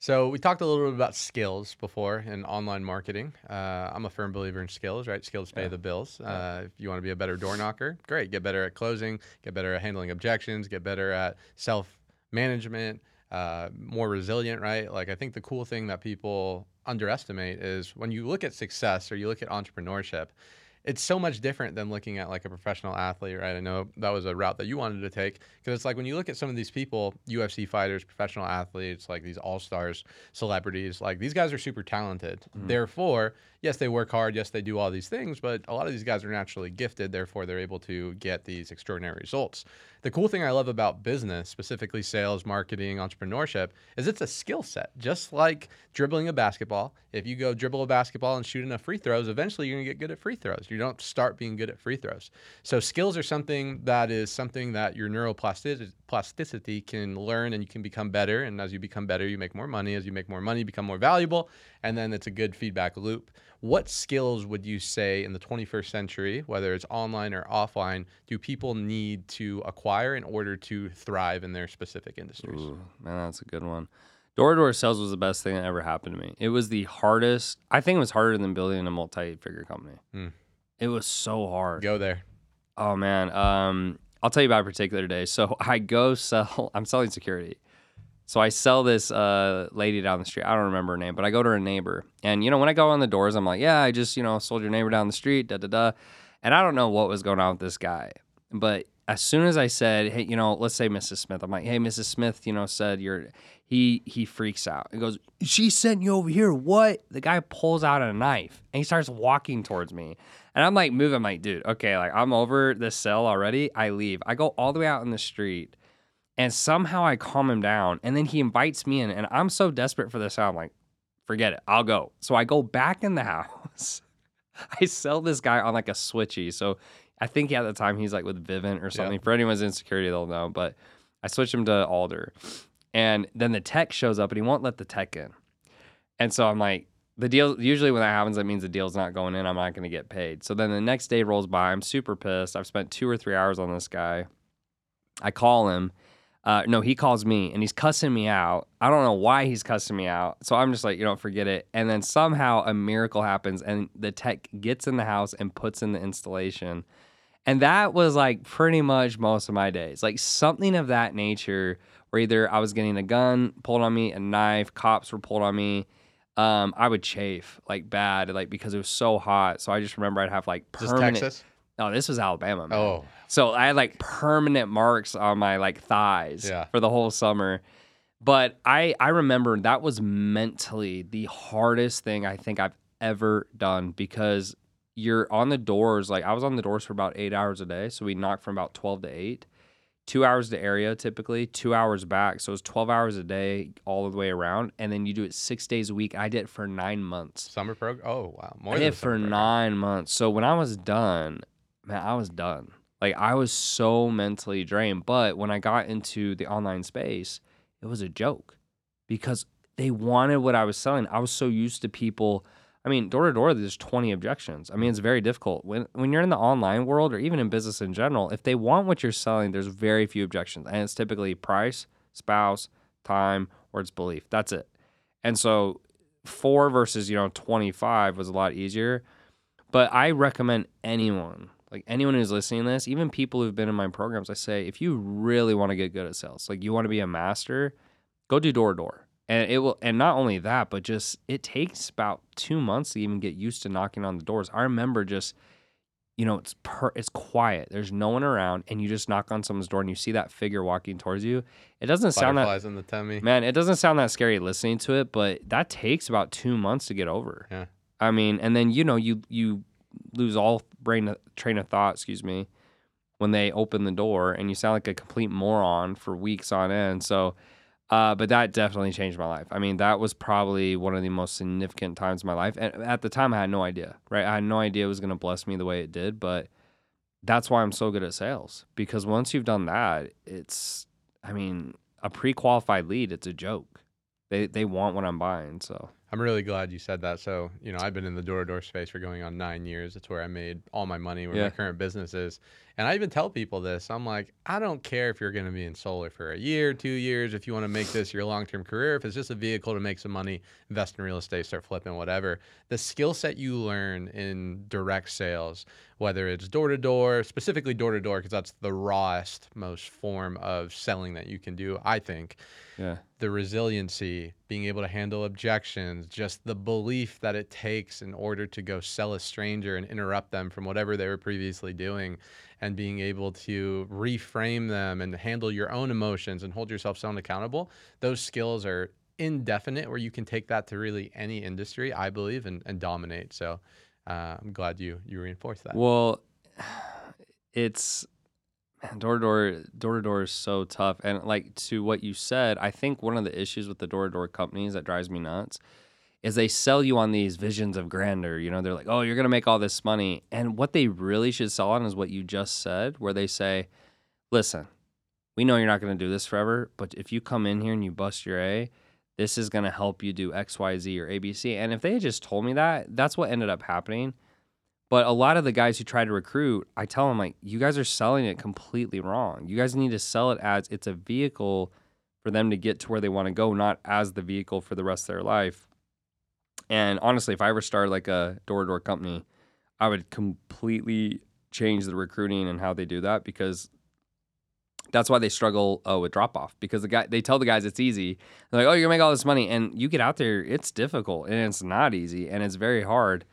So we talked a little bit about skills before in online marketing. Uh, I'm a firm believer in skills, right? Skills pay Yeah. the bills. Yeah. Uh, if you want to be a better door knocker, great. Get better at closing. Get better at handling objections. Get better at self management. Uh, more resilient, right? Like I think the cool thing that people underestimate is when you look at success or you look at entrepreneurship, it's so much different than looking at like a professional athlete, right? I know that was a route that you wanted to take because it's like when you look at some of these people, UFC fighters, professional athletes, like these all stars, celebrities, like these guys are super talented. Mhm. Therefore, yes, they work hard, yes, they do all these things, but a lot of these guys are naturally gifted. Therefore, they're able to get these extraordinary results. The cool thing I love about business, specifically sales, marketing, entrepreneurship, is it's a skill set. Just like dribbling a basketball, if you go dribble a basketball and shoot enough free throws, eventually you're gonna get good at free throws. You don't start being good at free throws. So skills are something that is something that your neuroplasticity plasticity can learn and you can become better. And as you become better, you make more money. As you make more money, you become more valuable. And then it's a good feedback loop. What skills would you say in the 21st century, whether it's online or offline, do people need to acquire in order to thrive in their specific industries? Ooh, man, that's a good one. Door to door sales was the best thing that ever happened to me. It was the hardest. I think it was harder than building a multi figure company. Hmm. It was so hard. Go there. Oh man, um, I'll tell you about a particular day. So <laughs> I go sell. I'm selling security. So I sell this uh, lady down the street. I don't remember her name, but I go to her neighbor, and you know when I go on the doors, I'm like, yeah, I just you know sold your neighbor down the street, da da da, and I don't know what was going on with this guy, but as soon as I said, hey, you know, let's say Mrs. Smith, I'm like, hey, Mrs. Smith, you know, said you're, he he freaks out. He goes, she sent you over here. What? The guy pulls out a knife and he starts walking towards me. And I'm like moving, I'm like, dude, okay, like I'm over this cell already. I leave. I go all the way out in the street and somehow I calm him down. And then he invites me in. And I'm so desperate for this. I'm like, forget it. I'll go. So I go back in the <laughs> house. I sell this guy on like a switchy. So I think at the time he's like with Vivint or something. For anyone's insecurity, they'll know. But I switch him to Alder. And then the tech shows up and he won't let the tech in. And so I'm like, the deal usually when that happens, that means the deal's not going in. I'm not going to get paid. So then the next day rolls by. I'm super pissed. I've spent two or three hours on this guy. I call him. Uh, no, he calls me and he's cussing me out. I don't know why he's cussing me out. So I'm just like, you know, forget it. And then somehow a miracle happens and the tech gets in the house and puts in the installation. And that was like pretty much most of my days. Like something of that nature where either I was getting a gun pulled on me, a knife, cops were pulled on me um, I would chafe like bad, like because it was so hot. So I just remember I'd have like Is this. Texas? No, this was Alabama. Man. Oh, So I had like permanent marks on my like thighs Yeah. for the whole summer. But I I remember that was mentally the hardest thing I think I've ever done because you're on the doors like I was on the doors for about 8 hours a day, so we knocked from about 12 to 8. 2 hours to area typically, 2 hours back. So it's 12 hours a day all the way around and then you do it 6 days a week. I did it for 9 months. summer program. Oh, wow. More I than did a for program. nine months. So when I was done, man, I was done. Like I was so mentally drained. But when I got into the online space, it was a joke because they wanted what I was selling. I was so used to people. I mean, door to door, there's 20 objections. I mean, it's very difficult when when you're in the online world or even in business in general. If they want what you're selling, there's very few objections, and it's typically price, spouse, time, or it's belief. That's it. And so, four versus you know 25 was a lot easier. But I recommend anyone, like anyone who's listening to this, even people who've been in my programs, I say, if you really want to get good at sales, like you want to be a master, go do door to door. And it will, and not only that, but just it takes about two months to even get used to knocking on the doors. I remember just, you know, it's per, it's quiet. There's no one around, and you just knock on someone's door, and you see that figure walking towards you. It doesn't sound that in the tummy. Man, it doesn't sound that scary listening to it, but that takes about two months to get over. Yeah. I mean, and then you know you you lose all brain train of thought, excuse me, when they open the door, and you sound like a complete moron for weeks on end. So, uh, but that definitely changed my life. I mean, that was probably one of the most significant times in my life, and at the time I had no idea. Right, I had no idea it was going to bless me the way it did, but that's why I'm so good at sales because once you've done that, it's I mean, a pre-qualified lead, it's a joke. They they want what I'm buying, so I'm really glad you said that. So, you know, I've been in the door to door space for going on nine years. It's where I made all my money, where Yeah. my current business is. And I even tell people this I'm like, I don't care if you're going to be in solar for a year, two years, if you want to make this your long term career, if it's just a vehicle to make some money, invest in real estate, start flipping, whatever. The skill set you learn in direct sales, whether it's door to door, specifically door to door, because that's the rawest, most form of selling that you can do, I think yeah. the resiliency, being able to handle objections, just the belief that it takes in order to go sell a stranger and interrupt them from whatever they were previously doing, and being able to reframe them and handle your own emotions and hold yourself so accountable. Those skills are indefinite, where you can take that to really any industry, I believe, and, and dominate. So uh, I'm glad you you reinforced that. Well, it's door to door door to door is so tough. And like to what you said, I think one of the issues with the door to door companies that drives me nuts is they sell you on these visions of grandeur. You know, they're like, oh, you're gonna make all this money. And what they really should sell on is what you just said, where they say, listen, we know you're not gonna do this forever, but if you come in here and you bust your A, this is gonna help you do X, Y, Z or ABC. And if they had just told me that, that's what ended up happening. But a lot of the guys who try to recruit, I tell them like, you guys are selling it completely wrong. You guys need to sell it as it's a vehicle for them to get to where they want to go, not as the vehicle for the rest of their life. And honestly, if I ever started like a door-to-door company, I would completely change the recruiting and how they do that because that's why they struggle uh, with drop off because the guy they tell the guys it's easy. They're like, "Oh, you're gonna make all this money," and you get out there, it's difficult and it's not easy and it's very hard.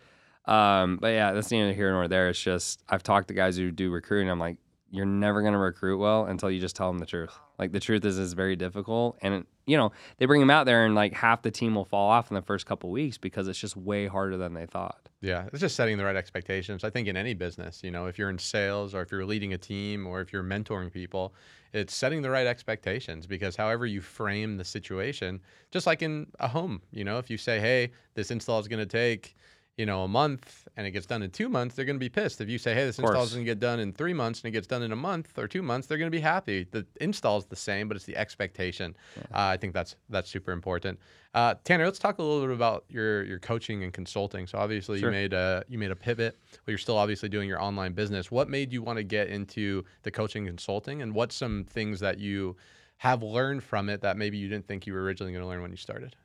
Um, but yeah, that's neither here nor there. It's just I've talked to guys who do recruiting. I'm like, you're never gonna recruit well until you just tell them the truth. Like the truth is, it's very difficult, and you know they bring them out there, and like half the team will fall off in the first couple weeks because it's just way harder than they thought. Yeah, it's just setting the right expectations. I think in any business, you know, if you're in sales or if you're leading a team or if you're mentoring people, it's setting the right expectations because however you frame the situation, just like in a home, you know, if you say, hey, this install is going to take, you know, a month and it gets done in two months, they're going to be pissed. If you say, hey, this install is going to get done in three months and it gets done in a month or two months, they're going to be happy. The install is the same, but it's the expectation. Uh, I think that's that's super important. Uh, Tanner, let's talk a little bit about your your coaching and consulting. So obviously Sure. you made a you made a pivot, but you're still obviously doing your online business. What made you want to get into the coaching and consulting, and what's some things that you have learned from it that maybe you didn't think you were originally going to learn when you started?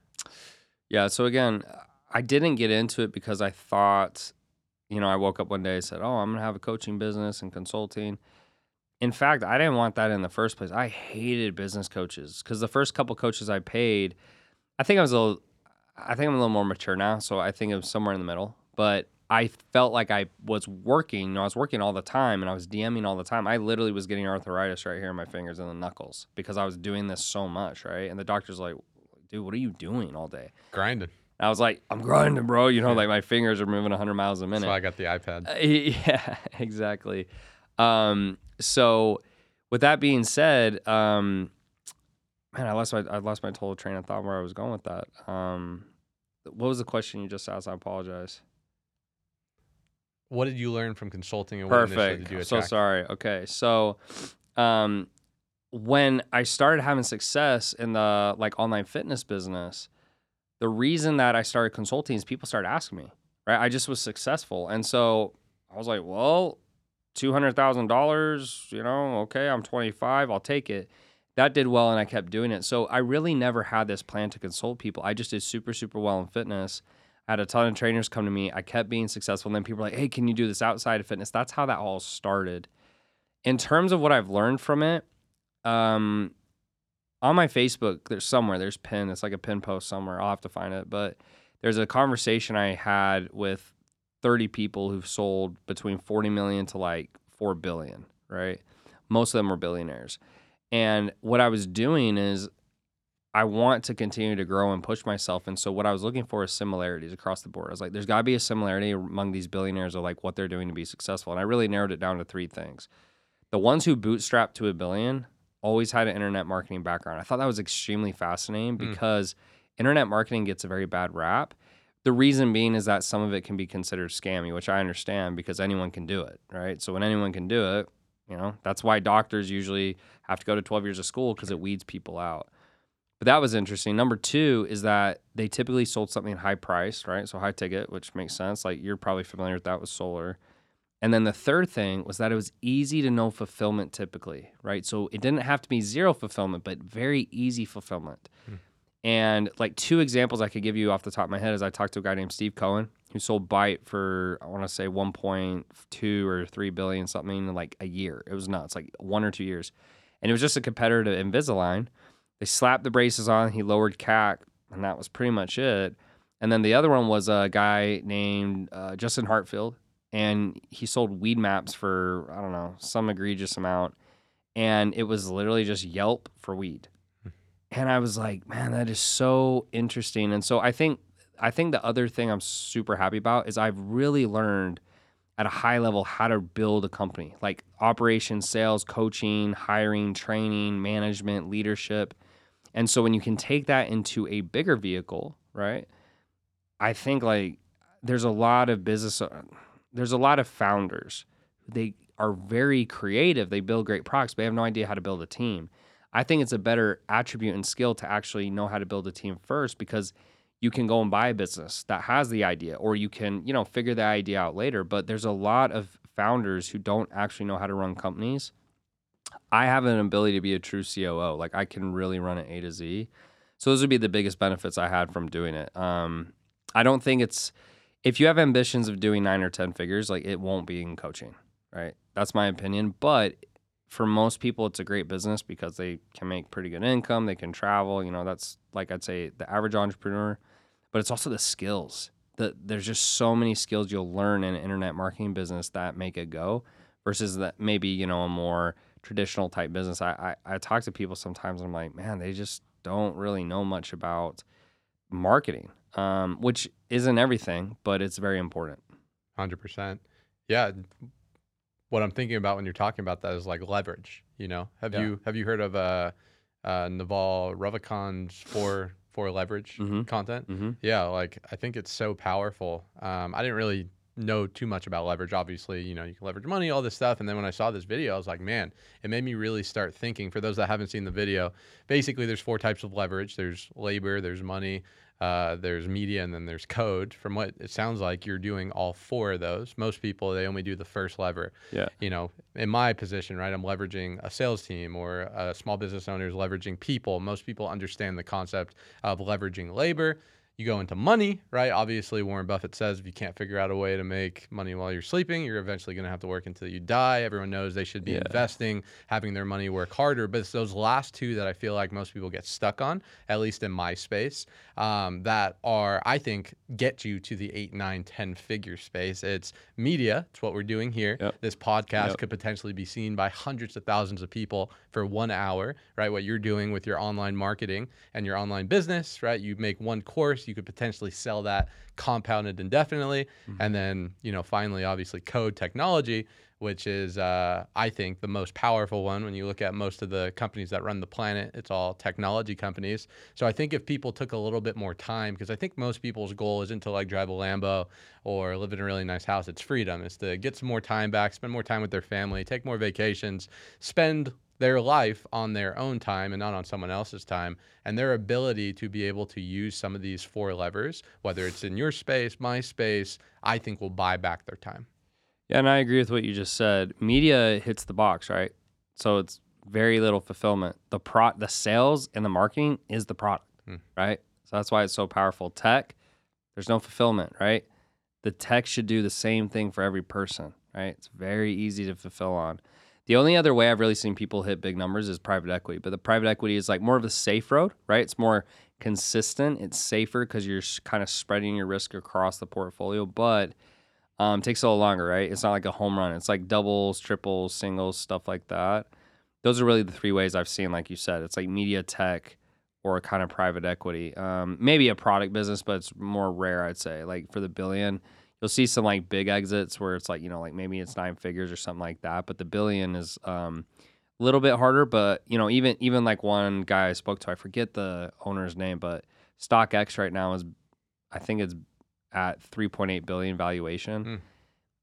Yeah. So again, I didn't get into it because I thought, you know, I woke up one day and said, "Oh, I'm gonna have a coaching business and consulting." In fact, I didn't want that in the first place. I hated business coaches because the first couple coaches I paid, I think I was a little, I think I'm a little more mature now, so I think it was somewhere in the middle. But I felt like I was working. You know, I was working all the time and I was DMing all the time. I literally was getting arthritis right here in my fingers and the knuckles because I was doing this so much, right? And the doctor's like, "Dude, what are you doing all day?" Grinding. I was like, I'm grinding, bro. You know, like my fingers are moving 100 miles a That's minute. why I got the iPad. Uh, <laughs> yeah, exactly. Um, so, with that being said, um, man, I lost my I lost my total train of thought where I was going with that. Um, what was the question you just asked? I apologize. What did you learn from consulting and what initially did you Perfect. So sorry. Okay, so, um, when I started having success in the like online fitness business, the reason that I started consulting is people started asking me, right? I just was successful. And so I was like, well, $200,000, you know, okay, I'm 25, I'll take it. That did well and I kept doing it. So I really never had this plan to consult people. I just did super, super well in fitness. I had a ton of trainers come to me. I kept being successful. And then people were like, hey, can you do this outside of fitness? That's how that all started. In terms of what I've learned from it, um, on my Facebook, there's somewhere, there's pin. It's like a pin post somewhere. I'll have to find it. But there's a conversation I had with 30 people who've sold between 40 million to like 4 billion, right? Most of them were billionaires. And what I was doing is I want to continue to grow and push myself. And so what I was looking for is similarities across the board. I was like, there's got to be a similarity among these billionaires of like what they're doing to be successful. And I really narrowed it down to three things. The ones who bootstrapped to a billion always had an internet marketing background. I thought that was extremely fascinating Mm. because internet marketing gets a very bad rap. The reason being is that some of it can be considered scammy, which I understand because anyone can do it, right? So when anyone can do it, you know, that's why doctors usually have to go to 12 years of school because it weeds people out. But that was interesting. Number two is that they typically sold something high priced, right? So high ticket, which makes sense. Like you're probably familiar with that with solar. And then the third thing was that it was easy to know fulfillment typically, right? So it didn't have to be zero fulfillment, but very easy fulfillment. And like two examples I could give you off the top of my head is I talked to a guy named Steve Cohen who sold Byte for I want to say 1.2 or 3 billion something in like a year. It was nuts, like one or two years. And it was just a competitor to Invisalign. They slapped the braces on, he lowered CAC, and that was pretty much it. And then the other one was a guy named uh, Justin Hartfield, and he sold Weedmaps for I don't know some egregious amount, and it was literally just Yelp for weed. And I was like, man, that is so interesting. And so I think I think the other thing I'm super happy about is I've really learned at a high level how to build a company, like operations, sales, coaching, hiring, training, management, leadership. And so when you can take that into a bigger vehicle, right? I think like there's a lot of business uh, there's a lot of founders. They are very creative. They build great products, but they have no idea how to build a team. I think it's a better attribute and skill to actually know how to build a team first because you can go and buy a business that has the idea or you can, you know, figure the idea out later, but there's a lot of founders who don't actually know how to run companies. I have an ability to be a true COO. Like I can really run it A to Z. So those would be the biggest benefits I had from doing it. Um, I don't think it's if you have ambitions of doing nine or ten figures, like it won't be in coaching, right? That's my opinion. But for most people, it's a great business because they can make pretty good income. They can travel. You know, that's like I'd say the average entrepreneur. But it's also the skills. The, there's just so many skills you'll learn in internet marketing business that make it go versus that maybe you know a more traditional type business. I, I I talk to people sometimes. And I'm like, man, they just don't really know much about marketing, um, which isn't everything, but it's very important. Hundred percent. Yeah. What I'm thinking about when you're talking about that is like leverage. You know, have Yeah. you have you heard of uh, uh, Naval Ravikant's four for leverage Mhm. content. Mm-hmm. Yeah, like I think it's so powerful. Um, I didn't really know too much about leverage. Obviously, you know, you can leverage money, all this stuff. And then when I saw this video, I was like, man, it made me really start thinking. For those that haven't seen the video, basically, there's four types of leverage. There's labor, there's money, uh, there's media, and then there's code. From what it sounds like, you're doing all four of those. Most people they only do the first lever. Yeah. You know, in my position, right, I'm leveraging a sales team or a small business owner is leveraging people. Most people understand the concept of leveraging labor. You go into money, right? Obviously, Warren Buffett says if you can't figure out a way to make money while you're sleeping, you're eventually going to have to work until you die. Everyone knows they should be Yeah. investing, having their money work harder. But it's those last two that I feel like most people get stuck on, at least in my space, um, that are, I think, get you to the eight, nine, 10 figure space. It's media. It's what we're doing here. Yep. This podcast Yep. could potentially be seen by hundreds of thousands of people for one hour, right? What you're doing with your online marketing and your online business, right? You make one course, you could potentially sell that compounded indefinitely. And then, you know, finally, obviously, code technology, which is, uh, I think, the most powerful one when you look at most of the companies that run the planet. It's all technology companies. So I think if people took a little bit more time, because I think most people's goal isn't to like drive a Lambo or live in a really nice house, it's freedom. It's to get some more time back, spend more time with their family, take more vacations, spend their life on their own time and not on someone else's time and their ability to be able to use some of these four levers whether it's in your space my space i think will buy back their time Yeah, and I agree with what you just said. Media hits the box, right? So it's very little fulfillment. The pro the sales and the marketing is the product, Hmm. right? So that's why it's so powerful. Tech, there's no fulfillment, right? The tech should do the same thing for every person, right? It's very easy to fulfill on. The only other way I've really seen people hit big numbers is private equity, but the private equity is like more of a safe road, right? It's more consistent. It's safer because you're kind of spreading your risk across the portfolio, but um, takes a little longer, right? It's not like a home run. It's like doubles, triples, singles, stuff like that. Those are really the three ways I've seen, like you said. It's like media tech or kind of private equity. Um, maybe a product business, but it's more rare, I'd say. Like for the billion, you'll see some like big exits where it's like, you know, like maybe it's nine figures or something like that. But the billion is um, a little bit harder. But, you know, even even like one guy I spoke to, I forget the owner's name, but StockX right now is, I think it's at 3.8 billion valuation. Hmm.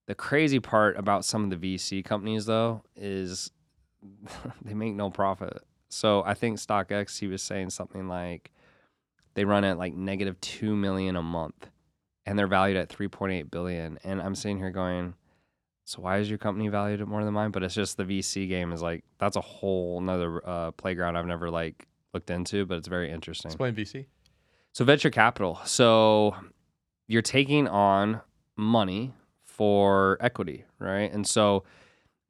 The crazy part about some of the VC companies though is <laughs> they make no profit. So I think StockX he was saying something like they run at like negative 2 million a month and they're valued at 3.8 billion and I'm sitting here going so why is your company valued at more than mine? But it's just the VC game is like that's a whole nother uh, playground I've never like looked into, but it's very interesting. explain vc So venture capital. So you're taking on money for equity, right? And so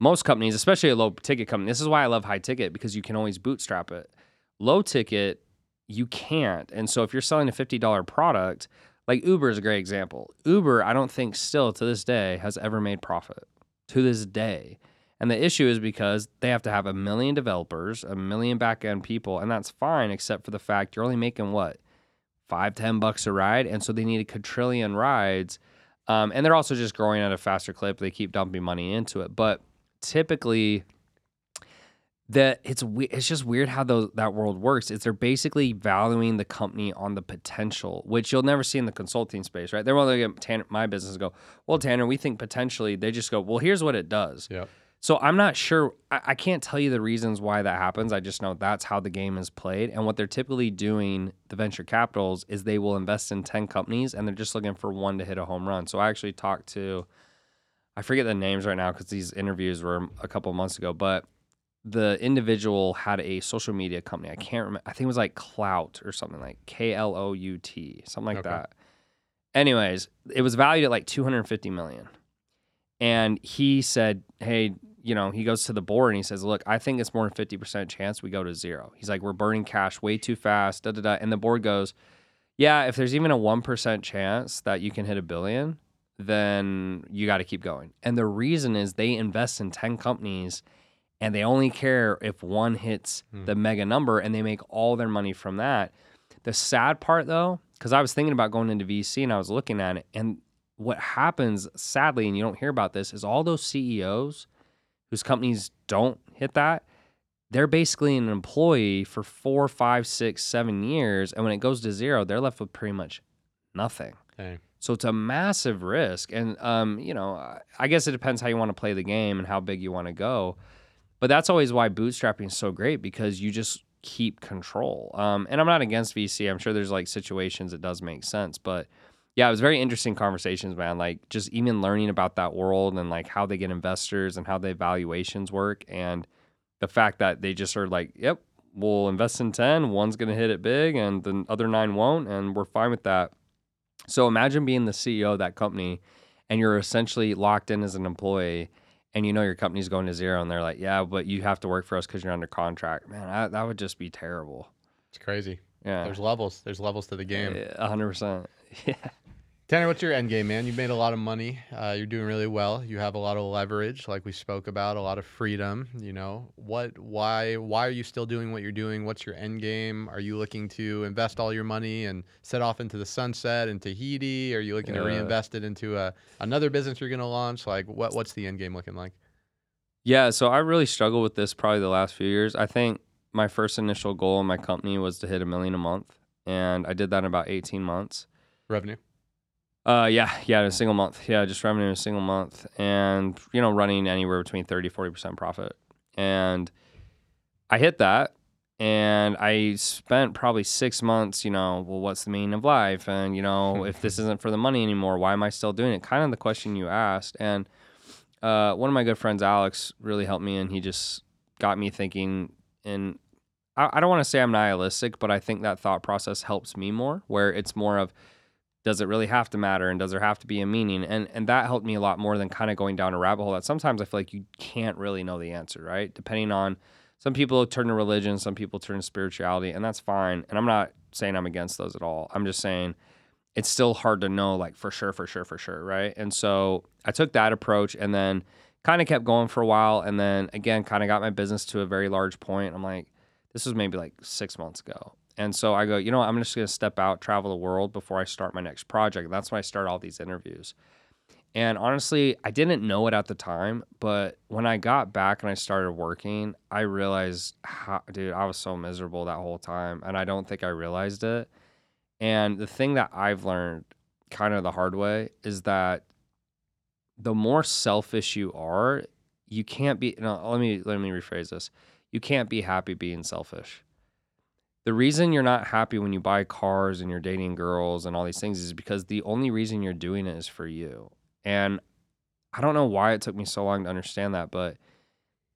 most companies, especially a low ticket company, this is why I love high ticket because you can always bootstrap it. Low ticket, you can't. And so if you're selling a $50 product, like Uber is a great example. Uber, I don't think still to this day has ever made profit to this day. And the issue is because they have to have a million developers, a million back end people, and that's fine, except for the fact you're only making what? Five, ten bucks a ride. And so they need a quadrillion rides. Um, and they're also just growing at a faster clip. They keep dumping money into it. But typically, that it's it's just weird how those, that world works. Is they're basically valuing the company on the potential, which you'll never see in the consulting space, right? They're of the Tanner, my business and go, well, Tanner, we think potentially. They just go, well, here's what it does. yeah So I'm not sure. I, I can't tell you the reasons why that happens. I just know that's how the game is played. And what they're typically doing, the venture capitals, is they will invest in 10 companies and they're just looking for one to hit a home run. So I actually talked to, I forget the names right now because these interviews were a couple months ago, but the individual had a social media company. I can't remember. I think it was like Klout or something like K L O U T, something like Okay. that. Anyways, it was valued at like 250 million. And he said, Hey, you know, he goes to the board and he says, Look, I think it's more than 50% chance we go to zero. He's like, We're burning cash way too fast. Da, da, da. And the board goes, Yeah, if there's even a 1% chance that you can hit a billion, then you got to keep going. And the reason is they invest in 10 companies and they only care if one hits Hmm. the mega number and they make all their money from that. The sad part though, because I was thinking about going into VC and I was looking at it, and what happens sadly, and you don't hear about this, is all those CEOs whose companies don't hit that, they're basically an employee for four, five, six, seven years. And when it goes to zero, they're left with pretty much nothing. Dang. So it's a massive risk. And, um, you know, I guess it depends how you want to play the game and how big you want to go. But that's always why bootstrapping is so great because you just keep control. Um, and I'm not against VC. I'm sure there's like situations it does make sense. But yeah, it was very interesting conversations, man. Like just even learning about that world and like how they get investors and how the evaluations work. And the fact that they just are like, yep, we'll invest in 10, one's going to hit it big and the other nine won't. And we're fine with that. So imagine being the CEO of that company and you're essentially locked in as an employee and you know your company's going to zero and they're like, yeah, but you have to work for us because you're under contract. Man, that, that would just be terrible. It's crazy. Yeah. There's levels. There's levels to the game. A hundred percent. <laughs> Yeah. Tanner, what's your end game, man? You've made a lot of money. Uh, you're doing really well. You have a lot of leverage, like we spoke about, a lot of freedom. You know what? Why? Why are you still doing what you're doing? What's your end game? Are you looking to invest all your money and set off into the sunset in Tahiti? Are you looking to reinvest it into a another business you're going to launch? Like, what? What's the end game looking like? Yeah, so I really struggled with this probably the last few years. I think my first initial goal in my company was to hit a million a month, and I did that in about 18 months. Revenue. Uh, yeah, yeah, in a single month. Yeah, just revenue in a single month, and you know, running anywhere between 30 40 percent profit. And I hit that, and I spent probably six months. You know, well, what's the meaning of life? And you know, if this isn't for the money anymore, why am I still doing it? Kind of the question you asked. And uh, one of my good friends, Alex, really helped me, and he just got me thinking. And I, I don't want to say I'm nihilistic, but I think that thought process helps me more, where it's more of does it really have to matter and does there have to be a meaning? And and that helped me a lot more than kind of going down a rabbit hole that sometimes i feel like you can't really know the answer right? Depending on some people turn to religion some people turn to spirituality and that's fine. And i'm not saying i'm against those at all. I'm just saying it's still hard to know like for sure for sure for sure right? And so i took that approach and then kind of kept going for a while and then again kind of got my business to a very large point. I'm like this was maybe like six months ago and so I go, you know what? I'm just going to step out, travel the world before I start my next project. That's when I start all these interviews. And honestly, I didn't know it at the time, but when I got back and I started working, I realized, how, dude, I was so miserable that whole time. And I don't think I realized it. And the thing that I've learned kind of the hard way is that the more selfish you are, you can't be, no, let me, let me rephrase this. You can't be happy being selfish the reason you're not happy when you buy cars and you're dating girls and all these things is because the only reason you're doing it is for you. And I don't know why it took me so long to understand that, but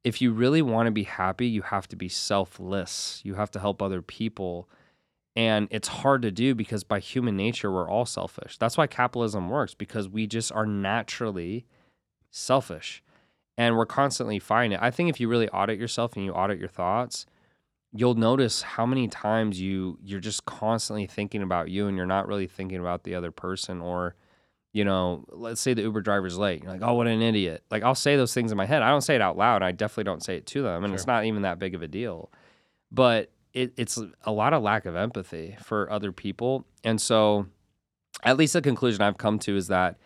if you really want to be happy, you have to be selfless. You have to help other people. And it's hard to do because by human nature, we're all selfish. That's why capitalism works because we just are naturally selfish and we're constantly fighting it. I think if you really audit yourself and you audit your thoughts, you'll notice how many times you you're just constantly thinking about you and you're not really thinking about the other person or you know let's say the uber driver's late you're like oh what an idiot. Like i'll say those things in my head. I don't say it out loud. I definitely don't say it to them and it's not even that big of a deal. But it, it's a lot of lack of empathy for other people and so at least the conclusion i've come to is that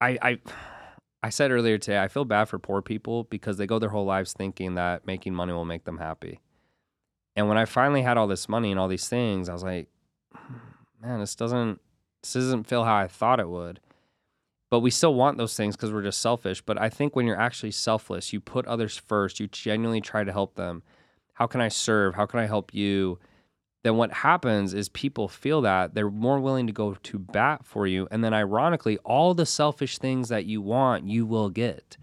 i i I said earlier today, I feel bad for poor people because they go their whole lives thinking that making money will make them happy. And when I finally had all this money and all these things, I was like, hmm, man, this doesn't this doesn't feel how I thought it would. But we still want those things because we're just selfish. But I think when you're actually selfless, you put others first, you genuinely try to help them. How can I serve? How can I help you? Then what happens is people feel that they're more willing to go to bat for you. And then ironically, all the selfish things that you want, you will get.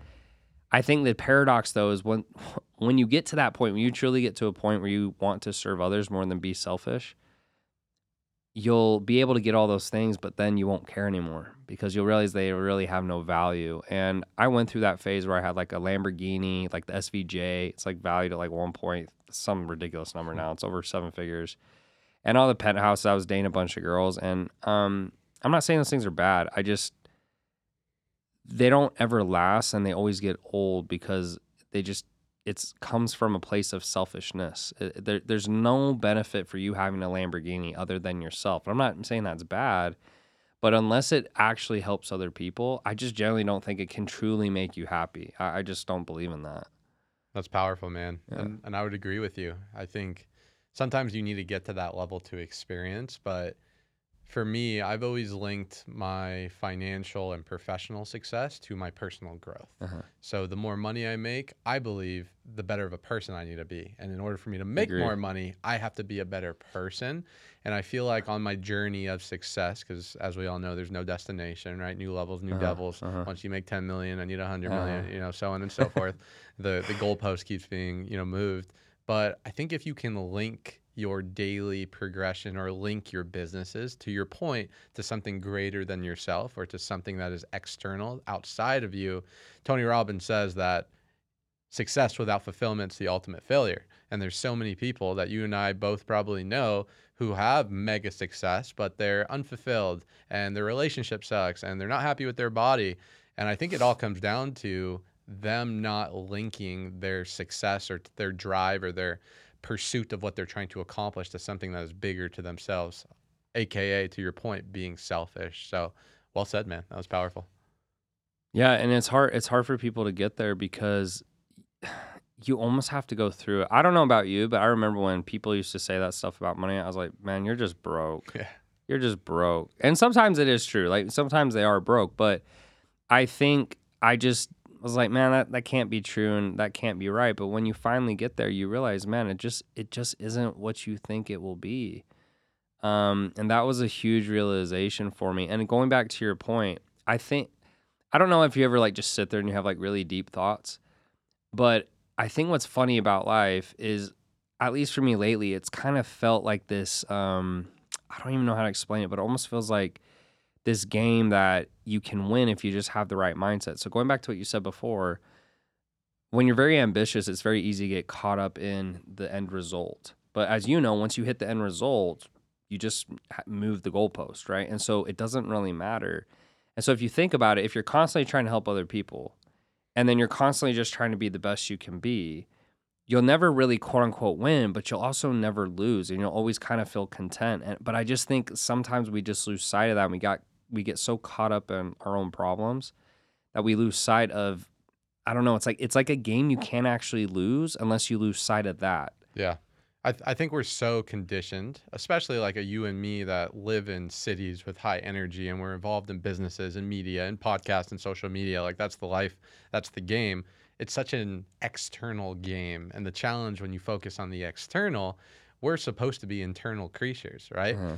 I think the paradox though is when <laughs> when you get to that point, when you truly get to a point where you want to serve others more than be selfish, you'll be able to get all those things, but then you won't care anymore because you'll realize they really have no value. And I went through that phase where I had like a Lamborghini, like the SVJ. It's like valued at like one point, some ridiculous number now. It's over seven figures. And all the penthouses, I was dating a bunch of girls. And um, I'm not saying those things are bad. I just, they don't ever last and they always get old because they just, it comes from a place of selfishness. It- there, there's no benefit for you having a Lamborghini other than yourself. I'm not saying that's bad, but unless it actually helps other people, I just generally don't think it can truly make you happy. I, I just don't believe in that. That's powerful, man. Yeah. And, and I would agree with you. I think sometimes you need to get to that level to experience, but for me, I've always linked my financial and professional success to my personal growth. Uh-huh. So the more money I make, I believe the better of a person I need to be. And in order for me to make Agree. more money, I have to be a better person. And I feel like on my journey of success, because as we all know, there's no destination, right? New levels, new Uh-huh, devils. uh-huh. Once you make 10 million, I need 100 million, Uh-huh. you know, so on and so forth. The the goalpost keeps being, you know, moved. But I think if you can link your daily progression or link your businesses to your point to something greater than yourself or to something that is external outside of you, Tony Robbins says that success without fulfillment is the ultimate failure. And there's so many people that you and I both probably know who have mega success, but they're unfulfilled and their relationship sucks and they're not happy with their body. And I think it all comes down to them not linking their success or their drive or their pursuit of what they're trying to accomplish to something that is bigger to themselves, aka to your point, being selfish. So well said, man. That was powerful. Yeah, and it's hard it's hard for people to get there because you almost have to go through it. I don't know about you, but I remember when people used to say that stuff about money, I was like, "Man, you're just broke. Yeah. You're just broke." And sometimes it is true. Like sometimes they are broke, but I think I just was like, "Man, that that can't be true and that can't be right." But when you finally get there, you realize, "Man, it just it just isn't what you think it will be." Um, and that was a huge realization for me. And going back to your point, I think I don't know if you ever like just sit there and you have like really deep thoughts, but I think what's funny about life is, at least for me lately, it's kind of felt like this. Um, I don't even know how to explain it, but it almost feels like this game that you can win if you just have the right mindset. So going back to what you said before, when you're very ambitious, it's very easy to get caught up in the end result. But as you know, once you hit the end result, you just move the goalpost, right? And so it doesn't really matter. And so if you think about it, if you're constantly trying to help other people and then you're constantly just trying to be the best you can be, you'll never really quote unquote win, but you'll also never lose and you'll always kind of feel content. And but I just think sometimes we just lose sight of that and we got we get so caught up in our own problems that we lose sight of I don't know, it's like it's like a game you can't actually lose unless you lose sight of that. Yeah. I, th- I think we're so conditioned, especially like a you and me that live in cities with high energy and we're involved in businesses and media and podcasts and social media. Like that's the life, that's the game. It's such an external game. And the challenge when you focus on the external, we're supposed to be internal creatures, right? Uh-huh.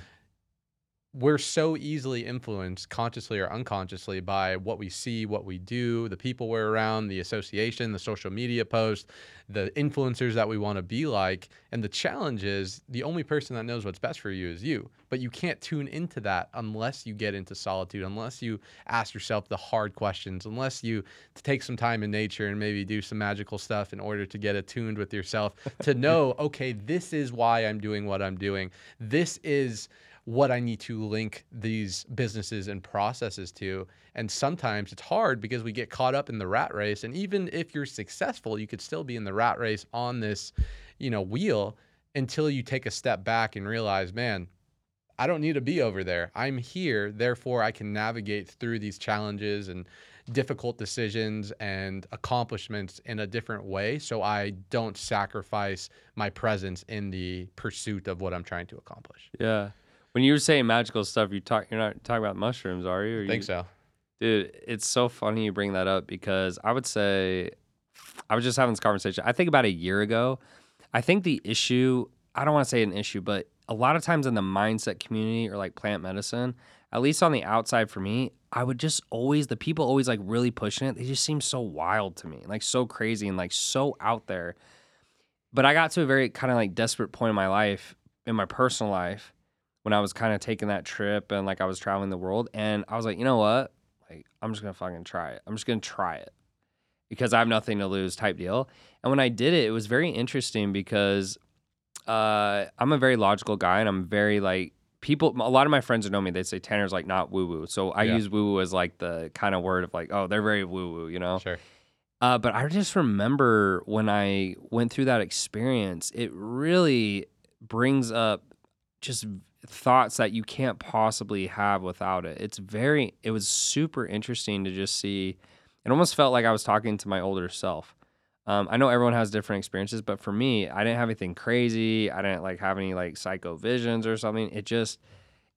We're so easily influenced consciously or unconsciously by what we see, what we do, the people we're around, the association, the social media posts, the influencers that we want to be like. And the challenge is the only person that knows what's best for you is you. But you can't tune into that unless you get into solitude, unless you ask yourself the hard questions, unless you take some time in nature and maybe do some magical stuff in order to get attuned with yourself to know, <laughs> okay, this is why I'm doing what I'm doing. This is what I need to link these businesses and processes to. And sometimes it's hard because we get caught up in the rat race. And even if you're successful, you could still be in the rat race on this, you know, wheel until you take a step back and realize, man, I don't need to be over there. I'm here. Therefore, I can navigate through these challenges and difficult decisions and accomplishments in a different way. So I don't sacrifice my presence in the pursuit of what I'm trying to accomplish. Yeah. When you were saying magical stuff, you talk you're not talking about mushrooms, are you? Or you think so. Dude, it's so funny you bring that up because I would say I was just having this conversation. I think about a year ago. I think the issue, I don't want to say an issue, but a lot of times in the mindset community or like plant medicine, at least on the outside for me, I would just always the people always like really pushing it. They just seem so wild to me, like so crazy and like so out there. But I got to a very kind of like desperate point in my life, in my personal life, when I was kind of taking that trip and like I was traveling the world, and I was like, you know what? Like, I'm just gonna fucking try it. I'm just gonna try it because I have nothing to lose, type deal. And when I did it, it was very interesting because uh, I'm a very logical guy, and I'm very like people. A lot of my friends who know me, they say Tanner's like not woo woo. So I Yeah. use woo woo as like the kind of word of like, oh, they're very woo woo, you know. Sure. Uh, but I just remember when I went through that experience, it really brings up just thoughts that you can't possibly have without it. It's very, it was super interesting to just see. It almost felt like I was talking to my older self Um, I know everyone has different experiences, but for me, I didn't have anything crazy. I didn't like have any like psycho visions or something. It just,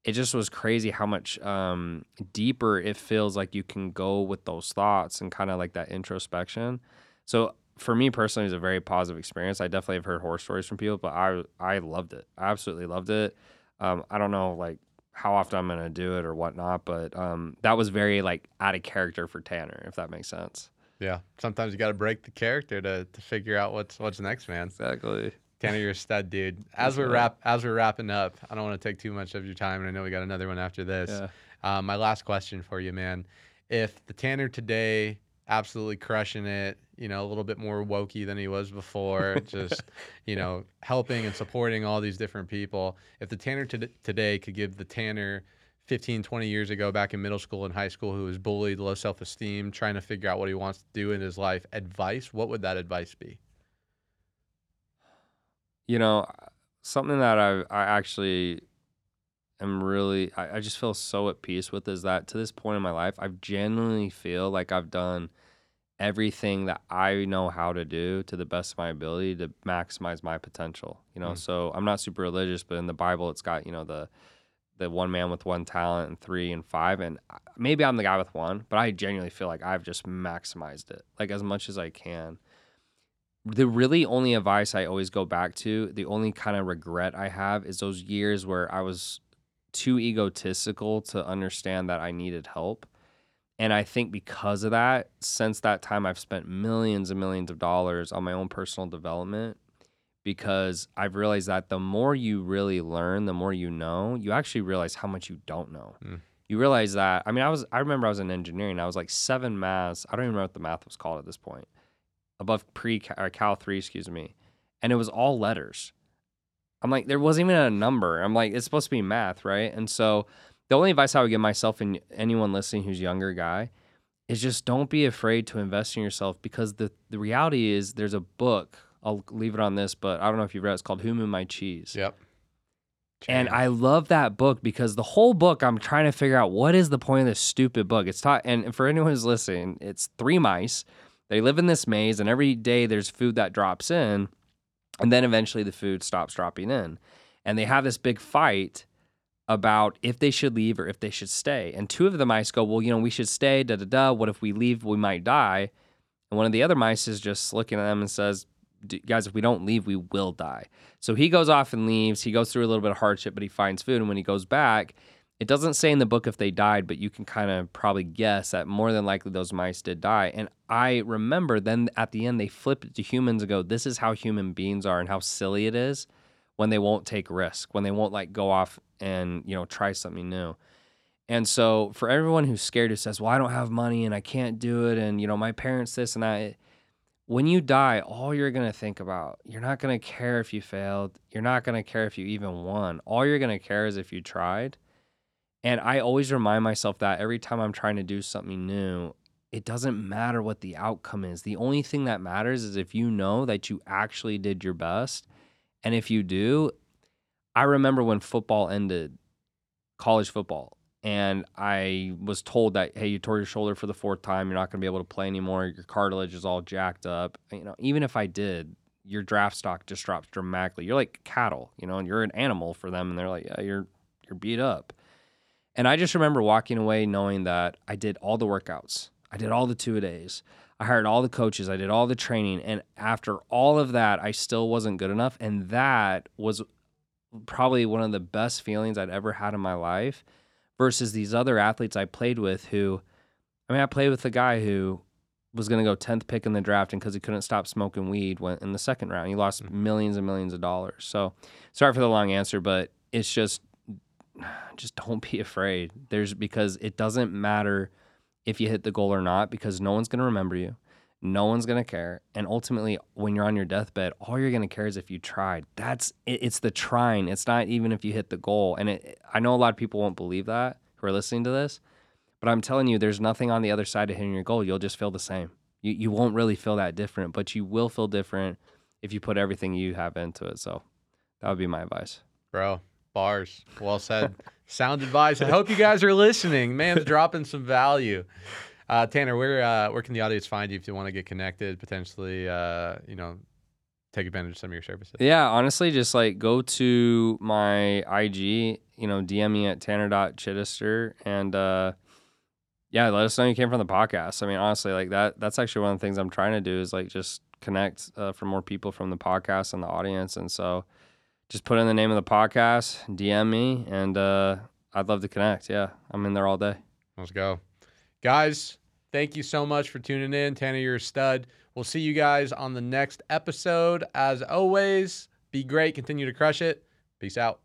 it just was crazy how much um, deeper it feels like you can go with those thoughts and kind of like that introspection. So for me personally, it was a very positive experience. I definitely have heard horror stories from people, but I I loved it. I absolutely loved it. Um, I don't know like how often I'm gonna do it or whatnot, but um, that was very like out of character for Tanner, if that makes sense. Yeah. Sometimes you got to break the character to, to figure out what's what's next, man. Exactly. Tanner, you're a stud, dude. <laughs> As we're wrap as we're wrapping up, I don't want to take too much of your time, and I know we got another one after this. Yeah. Um, my last question for you, man. If the Tanner today absolutely crushing it, you know, a little bit more wokey than he was before, <laughs> just, you know, helping and supporting all these different people. If the Tanner to- today could give the Tanner 15, 20 years ago back in middle school and high school who was bullied, low self esteem, trying to figure out what he wants to do in his life, advice, what would that advice be? you know something that i i actually am really I, I just feel so at peace with is that to this point in my life i genuinely feel like i've done everything that i know how to do to the best of my ability to maximize my potential you know Mm. so i'm not super religious but in the bible it's got you know the the one man with one talent and three and five and maybe i'm the guy with one but i genuinely feel like i've just maximized it like as much as i can the really only advice I always go back to, the only kind of regret I have is those years where I was too egotistical to understand that I needed help. And I think because of that, since that time, I've spent millions and millions of dollars on my own personal development because I've realized that the more you really learn, the more you know, you actually realize how much you don't know. Mm. You realize that, I mean, I was, I remember I was in engineering, I was like seven maths. I don't even remember what the math was called at this point above pre or Cal three, excuse me, and it was all letters. I'm like, there wasn't even a number. I'm like, it's supposed to be math, right? And so, the only advice I would give myself and anyone listening who's younger guy is just don't be afraid to invest in yourself because the the reality is there's a book. I'll leave it on this, but I don't know if you've read. it. It's called Who Moved My Cheese. Yep. And I love that book because the whole book, I'm trying to figure out what is the point of this stupid book. It's taught, and for anyone who's listening, it's three mice. They live in this maze, and every day there's food that drops in, and then eventually the food stops dropping in. And they have this big fight about if they should leave or if they should stay. And two of the mice go, Well, you know, we should stay, da da da. What if we leave? We might die. And one of the other mice is just looking at them and says, Guys, if we don't leave, we will die. So he goes off and leaves. He goes through a little bit of hardship, but he finds food. And when he goes back, it doesn't say in the book if they died, but you can kind of probably guess that more than likely those mice did die. And I remember then at the end, they flip it to humans and go, This is how human beings are and how silly it is when they won't take risk, when they won't like go off and, you know, try something new. And so for everyone who's scared who says, Well, I don't have money and I can't do it, and you know, my parents this and that, when you die, all you're gonna think about, you're not gonna care if you failed, you're not gonna care if you even won. All you're gonna care is if you tried. And I always remind myself that every time I'm trying to do something new, it doesn't matter what the outcome is. The only thing that matters is if you know that you actually did your best. And if you do, I remember when football ended, college football, and I was told that, hey, you tore your shoulder for the fourth time. You're not going to be able to play anymore. Your cartilage is all jacked up. You know, even if I did, your draft stock just drops dramatically. You're like cattle, you know, and you're an animal for them, and they're like, yeah, you're you're beat up. And I just remember walking away knowing that I did all the workouts. I did all the two a days. I hired all the coaches. I did all the training. And after all of that, I still wasn't good enough. And that was probably one of the best feelings I'd ever had in my life versus these other athletes I played with who, I mean, I played with a guy who was going to go 10th pick in the draft and because he couldn't stop smoking weed went in the second round. He lost mm-hmm. millions and millions of dollars. So sorry for the long answer, but it's just, just don't be afraid. There's because it doesn't matter if you hit the goal or not because no one's going to remember you. No one's going to care. And ultimately, when you're on your deathbed, all you're going to care is if you tried. That's it, it's the trying. It's not even if you hit the goal. And it, I know a lot of people won't believe that who are listening to this, but I'm telling you, there's nothing on the other side of hitting your goal. You'll just feel the same. You, you won't really feel that different, but you will feel different if you put everything you have into it. So that would be my advice. Bro, bars. Well said. Sound advice. I hope you guys are listening. Man's dropping some value. Uh, Tanner, where uh, where can the audience find you if you want to get connected, potentially, uh, you know, take advantage of some of your services? Yeah, honestly, just like go to my IG, you know, DM me at tanner.chidester and uh yeah, let us know you came from the podcast. I mean, honestly, like that that's actually one of the things I'm trying to do is like just connect uh, for more people from the podcast and the audience. And so just put in the name of the podcast, DM me, and uh I'd love to connect. Yeah. I'm in there all day. Let's go. Guys, thank you so much for tuning in. Tanner, you're a stud. We'll see you guys on the next episode. As always, be great. Continue to crush it. Peace out.